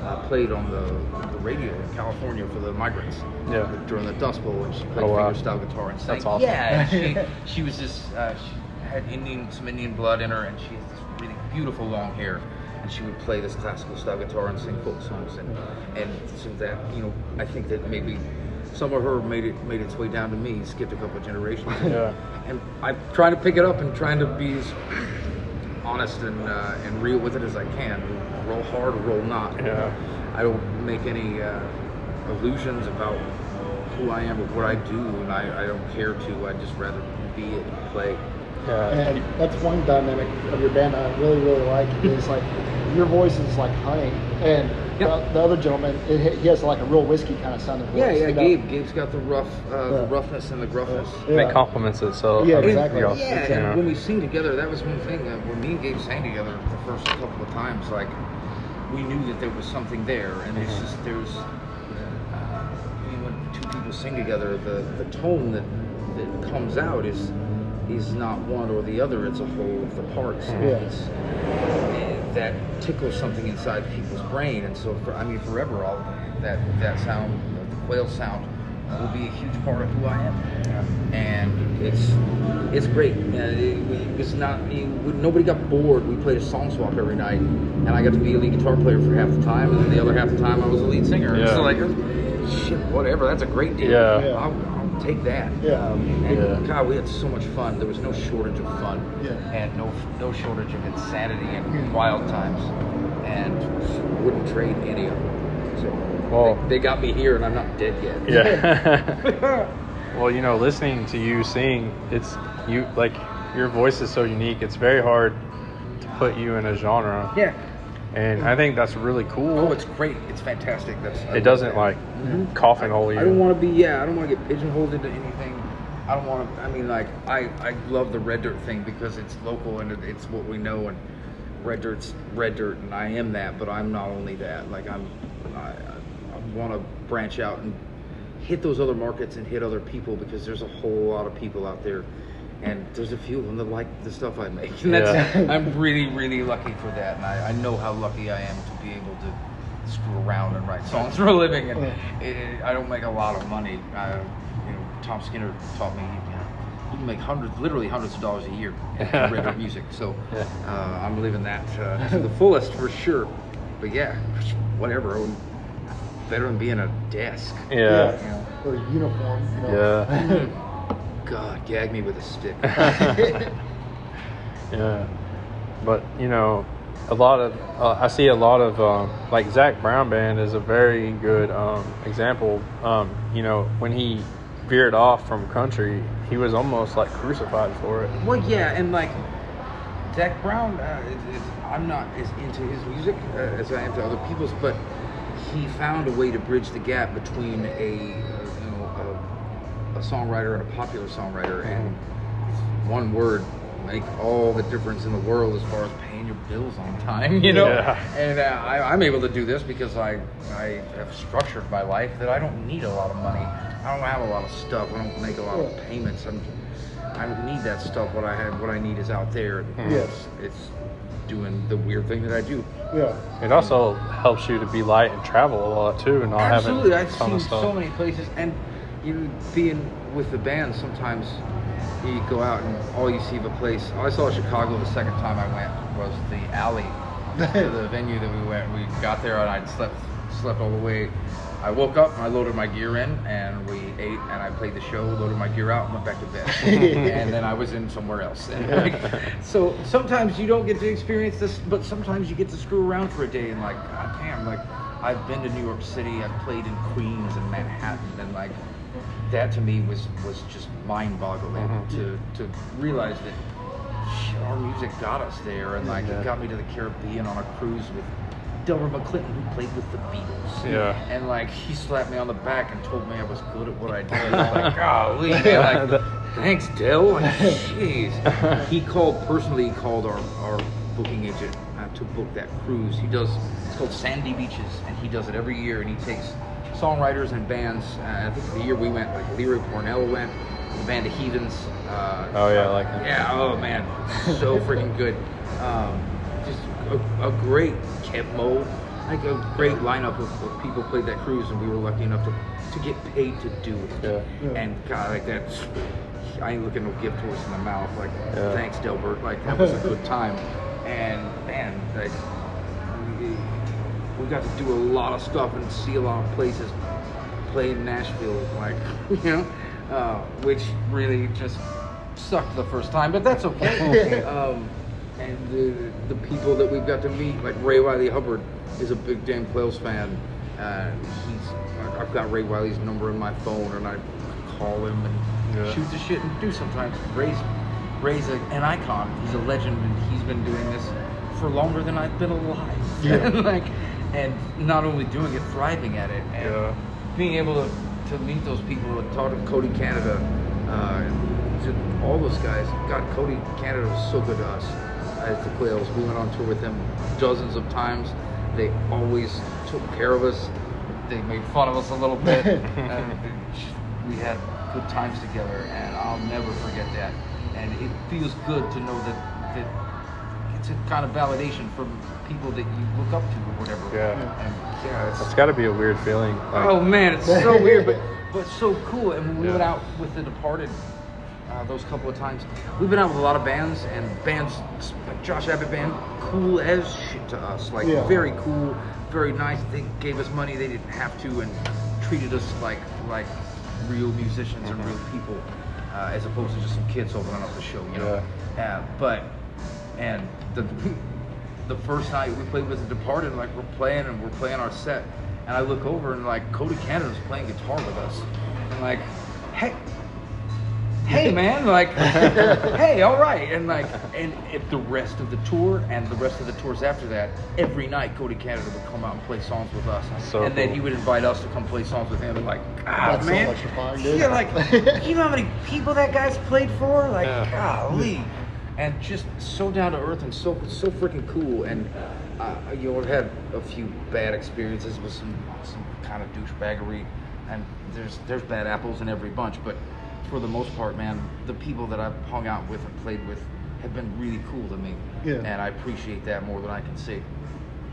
uh, played on the the radio in California for the migrants Yeah. during the Dust Bowl, and she played Oh, wow. fingerstyle guitar and sang. That's awesome. Yeah, and she she was just uh, she had Indian some Indian blood in her, and she has this really beautiful long hair, and she would play this classical style guitar and sing folk songs, and and so that you know I think that maybe some of her made it made its way down to me, skipped a couple of generations. Yeah. And I'm trying to pick it up and trying to be as honest and uh, and real with it as I can. Roll hard or roll not. Yeah. I don't make any uh, illusions about who I am or what I do, and I, I don't care to. I just rather be it and play. Yeah. And that's one dynamic of your band I really, really like is like your voice is like honey, and Yep. the, the other gentleman, it, he has like a real whiskey kind of sounding voice. Yeah, yeah. you know? Gabe, Gabe's got the rough, uh, the roughness and the gruffness. Yeah. It complements it so Yeah, exactly. you know, Yeah, and know. when we sing together, that was one thing. Uh, when me and Gabe sang together the first couple of times, like we knew that there was something there, and it's Mhm. just there's. Uh, when two people sing together, the the tone that that comes out is is not one or the other. It's a whole of the parts. Yeah. It's, that tickles something inside people's brain, and so for I mean, forever, all that that sound, the quail sound, will be a huge part of who I am and it's it's great. And it, we, it's not we, nobody got bored. We played a song swap every night, and I got to be a lead guitar player for half the time, and then the other half the time I was a lead singer. Yeah. So like, shit, whatever. That's a great deal. Yeah. Yeah. I'll, I'll take that. Yeah. Um, and Yeah. God, we had so much fun. There was no shortage of fun, Yeah. and no no shortage of insanity and wild times, and wouldn't trade any of them. So Well- they, they got me here, and I'm not dead yet. Yeah. well, you know, listening to you sing, it's you like your voice is so unique. It's very hard to put you in a genre, Yeah. And I think that's really cool. Oh, it's great. It's fantastic. That's I it doesn't like Mhm. coffin hole you. I don't want to be. Yeah, I don't want to get pigeonholed into anything. I don't want to. I mean, like I, I love the red dirt thing because it's local and it's what we know and red dirt's red dirt and I am that. But I'm not only that. Like I'm, I, I want to branch out and hit those other markets and hit other people because there's a whole lot of people out there. And there's a few of them that like the stuff I make, and that's Yeah. I'm really, really lucky for that. And I, I know how lucky I am to be able to screw around and write songs for a living. And Yeah. it, it- I don't make a lot of money. I, you know, Tom Skinner taught me, you know, you can make hundreds, literally hundreds of dollars a year in render music. So Yeah. uh, I'm living that uh, to the fullest for sure. But yeah, whatever. Better than being a desk. Yeah. You know? Or a uniform. You know? Yeah. God, gag me with a stick. yeah. But you know, a lot of uh, I see a lot of um, like Zac Brown band is a very good um, example. Um, you know, when he veered off from country, he was almost like crucified for it. Well, yeah, and like Zac Brown, uh, it's, it's, I'm not as into his music uh, as I am to other people's, but he found a way to bridge the gap between a a, a songwriter and a popular songwriter, and one word make all the difference in the world as far as paying your bills on time, you know. Yeah. And uh, I, I'm able to do this because I I have structured my life that I don't need a lot of money. I don't have a lot of stuff. I don't make a lot of payments. I'm, I don't need that stuff. What I have, what I need is out there. And Yes. It's, it's doing the weird thing that I do. Yeah. It also helps you to be light and travel a lot too, and not Absolutely, having I've seen of stuff. so many places, and you being with the band, sometimes you go out and all you see of a place. Oh, I saw Chicago the second time I went was the alley the venue that we went. We got there and I slept slept all the way. I woke up I loaded my gear in and we ate and I played the show, loaded my gear out and went back to bed. and then I was in somewhere else. And like, so sometimes you don't get to experience this, but sometimes you get to screw around for a day and like, God damn, like I've been to New York City, I've played in Queens and Manhattan and like that to me was was just mind-boggling to to realize that our music got us there, and like Yeah. it got me to the Caribbean on a cruise with Delbert McClinton, who played with the Beatles. Yeah. and like he slapped me on the back and told me I was good at what I did. Like, golly, man, like, thanks, Del. Like, Jeez. he called personally. He called our our booking agent uh, to book that cruise. He does. It's called Sandy Beaches, and he does it every year. And he takes songwriters and bands. Uh, I think the year we went, like Leroy Cornell went, the band of Heathens. Uh, Oh, yeah, I like that. Yeah. Oh man, so freaking good. Um, just a, a great Keb' Mo', like a great lineup of, of people played that cruise, and we were lucky enough to to get paid to do it. Yeah. Yeah. And God, like that's. I ain't looking no gift horse in the mouth. Like, Yeah. thanks, Delbert. Like, that was a good time. And man, like, we, we got to do a lot of stuff and see a lot of places. Play in Nashville, like, you know, uh, which really just sucked the first time, but that's okay. um, and the, the people that we've got to meet, like Ray Wylie Hubbard, is a big Damn Quails fan. Uh, he's, I've got Ray Wylie's number in my phone, and I call him and Yeah. shoot the shit and do sometimes. Ray's, Ray's a, an icon. He's a legend, and he's been doing this for longer than I've been alive. Yeah. like, and not only doing it, thriving at it, and Yeah. being able to, to meet those people and talk to Cody Canada, uh, to all those guys. God, Cody Canada was so good to us as the Quails. We went on tour with him dozens of times. They always took care of us. They made fun of us a little bit. and we had good times together, and I'll never forget that. And it feels good to know that that it's kind of validation from people that you look up to or whatever. Yeah. And yeah, it's It's got to be a weird feeling. Like, Oh man, it's so weird, but but so cool. And when we Yeah. went out with the Departed, uh, those couple of times, we've been out with a lot of bands and bands like Josh Abbott band, cool as shit to us. Like Yeah. very cool, very nice. They gave us money they didn't have to, and treated us like like real musicians and real people, uh, as opposed to just some kids opening up the show. You know. Uh, but and the the first night we played with the Departed, like we're playing and we're playing our set, and I look over and like Cody Canada's playing guitar with us, and like, hey, hey man, like, hey, all right, and like, and if the rest of the tour and the rest of the tours after that, every night Cody Canada would come out and play songs with us, So and then he would invite us to come play songs with him, and like, God, That's so man, electrifying, dude. yeah, like, you know how many people that guy's played for, like, Yeah. golly and just so down to earth and so so freaking cool. And uh, you know, I've had a few bad experiences with some some kind of douchebaggery, and there's there's bad apples in every bunch. But for the most part, man, the people that I've hung out with and played with have been really cool to me, Yeah. and I appreciate that more than I can say.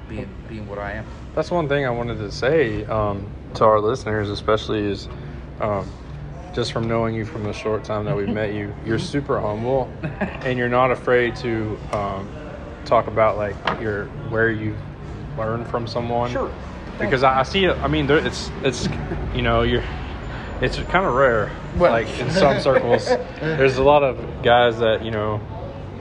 Being being what I am. That's one thing I wanted to say um, to our listeners, especially is um, just from knowing you from the short time that we've met you, you're super humble, and you're not afraid to um, talk about like your where you learned from someone. Sure. Because I, I see it. I mean, there, it's it's you know you're. It's kind of rare, Well- like in some circles. There's a lot of guys that you know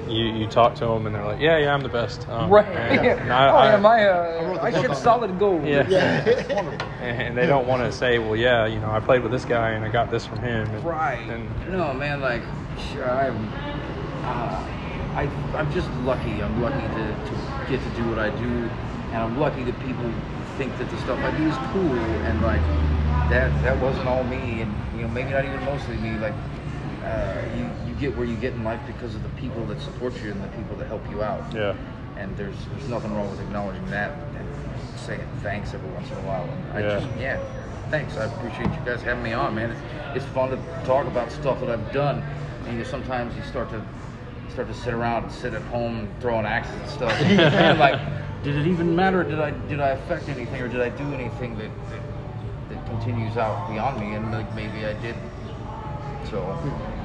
you you talk to them and they're like, yeah, yeah, I'm the best. Um, Right. and- and oh I- yeah, I- uh, the I book ship solid gold. Yeah. Yeah. and they don't want to say, well, yeah, you know, I played with this guy and I got this from him. And, Right. And no, man, like, sure, I'm, uh, I, I'm just lucky. I'm lucky to, to get to do what I do, and I'm lucky that people think that the stuff I do is cool, and like, that that wasn't all me, and you know, maybe not even mostly me. Like, uh, you you get where you get in life because of the people that support you and the people that help you out. yeah, And there's there's nothing wrong with acknowledging that and saying thanks every once in a while. And I Yeah. just yeah, thanks. I appreciate you guys having me on, man. It's, it's fun to talk about stuff that I've done. And you know, sometimes you start to start to sit around and sit at home throwing axes and stuff. And you're kind of like, did it even matter? Did I did I affect anything or did I do anything that that, that continues out beyond me? And like maybe I did. So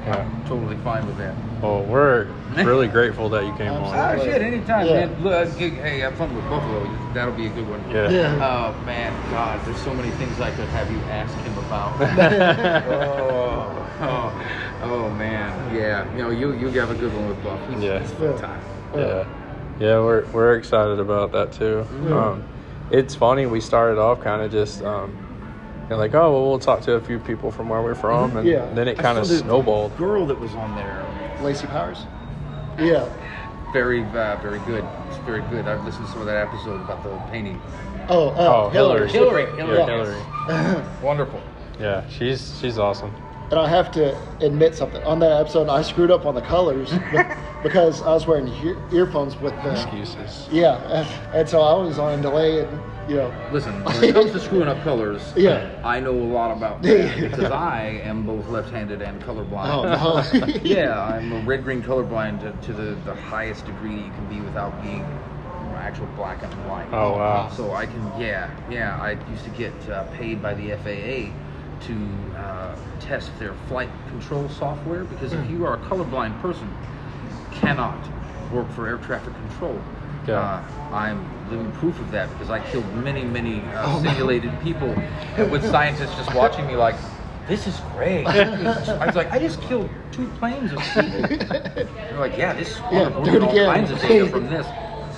Yeah. I'm totally fine with that. well, we're really grateful that you came on. Ah, shit, anytime, Yeah. man. Look, uh, gig- hey, have fun with Buffalo. That'll be a good one. Yeah. Yeah. Oh man, God, there's so many things I could have you ask him about. oh, oh, oh, man, yeah. You know, you you have a good one with Buff. He's, Yeah. he's a fun Yeah. time. Yeah, yeah, we're we're excited about that too. Um, it's funny. We started off kind of just um, you know, like, oh, well, we'll talk to a few people from where we're from, and Yeah. then it I kind of saw the snowballed. Girl that was on there, Lacy Powers. Yeah. very, uh, very good. It's very good. I've listened to some of that episode about the painting. Oh, uh, Oh, Hillary. Hillary, Yeah, Hillary. Hillary. Wonderful. Yeah, she's she's awesome. And I have to admit something. On that episode, I screwed up on the colors be- because I was wearing ear- earphones with the. Excuses. Yeah, and, and so I was on delay, and you know. Listen, when it comes to screwing up colors, Yeah. I know a lot about that because I am both left-handed and colorblind. Oh no. yeah, I'm a red-green colorblind to, to the, the highest degree you can be without being actual black and white. Oh, wow. So I can, yeah, yeah. I used to get uh, paid by the FAA to uh, test their flight control software because if you are a colorblind person, you cannot work for air traffic control. Yeah. Uh, I'm living proof of that because I killed many, many uh, simulated people with scientists just watching me like, this is great. I was like, I just killed two planes of people. They're like, yeah, this is Yeah, wonderful. do We're it getting all kinds of data from this.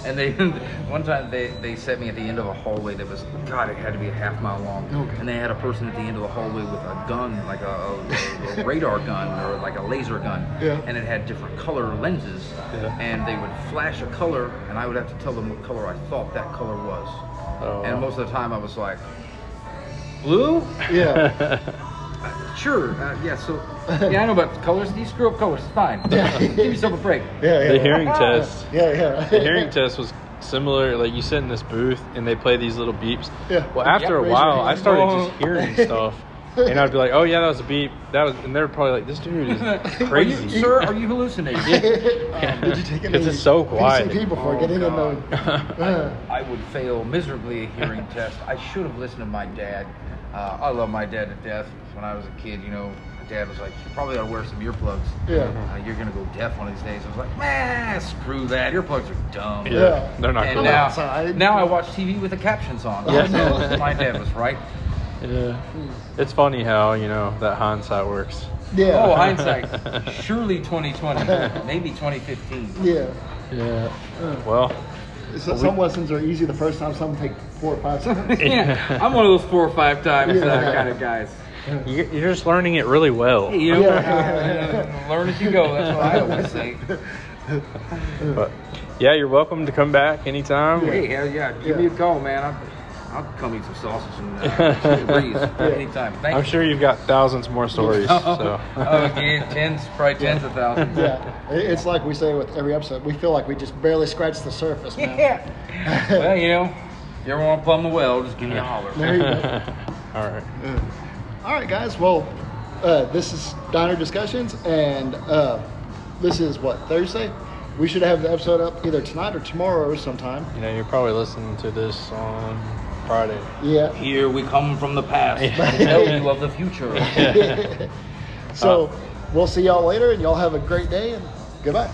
And they, one time they, they set me at the end of a hallway that was, God, it had to be a half mile long. Okay. And they had a person at the end of the hallway with a gun, like a, a, a radar gun or like a laser gun. Yeah. And it had different color lenses. Yeah. And they would flash a color, and I would have to tell them what color I thought that color was. Oh, And most of the time I was like, blue? yeah. Sure. Uh, yeah, so, yeah, I know about colors. You screw up colors. It's fine. Yeah. Give yourself a break. Yeah. Yeah. the hearing test. Yeah. Yeah. The hearing test was similar. Like you sit in this booth and they play these little beeps. Yeah. Well, after Yeah, a while, I hand. started just hearing stuff, and I'd be like, "Oh yeah, that was a beep." That was, and they're probably like, "This dude is Are you, crazy." sir, are you hallucinating? Um, did you take any 'Cause it's so quiet. PCP before Oh, getting in God. the? Uh, I would fail miserably a hearing test. I should have listened to my dad. Uh, I love my dad to death. When I was a kid, you know, my dad was like, "You probably ought to wear some earplugs. Yeah. Uh, you're gonna go deaf one of these days." I was like, "Man, screw that. Earplugs are dumb." yeah, Yeah. they're not And cool. now, outside. now I watch TV with the captions on. Yeah. So my dad was right. Yeah, it's funny how you know that hindsight works. yeah. Oh, hindsight. Surely 2020, maybe 2015. Yeah. Yeah. Well, So, some lessons are easy the first time. Some take four or five times. Yeah, I'm one of those four or five times uh, Yeah. kind of guys. you- you're just learning it really well. Hey, you know, Yeah. learn as you go. That's what I always say. But yeah, you're welcome to come back anytime. Hey, hell yeah, give me a call, man. I'll, I'll come eat some sausage and uh, shoot the breeze anytime. Thank I'm you. sure you've got thousands more stories. So. oh, again, tens, probably tens of thousands. yeah. It's like we say with every episode. We feel like we just barely scratched the surface, man. Yeah. well, you know, if you ever want to plumb the well, just give me a holler. There you go. All right. All right, guys. Well, uh, this is Diner Discussions, and uh, this is what Thursday. We should have the episode up either tonight or tomorrow or sometime. You know, you're probably listening to this on Friday. Yeah. Here we come from the past to tell you of the future. so we'll see y'all later, and y'all have a great day, and goodbye.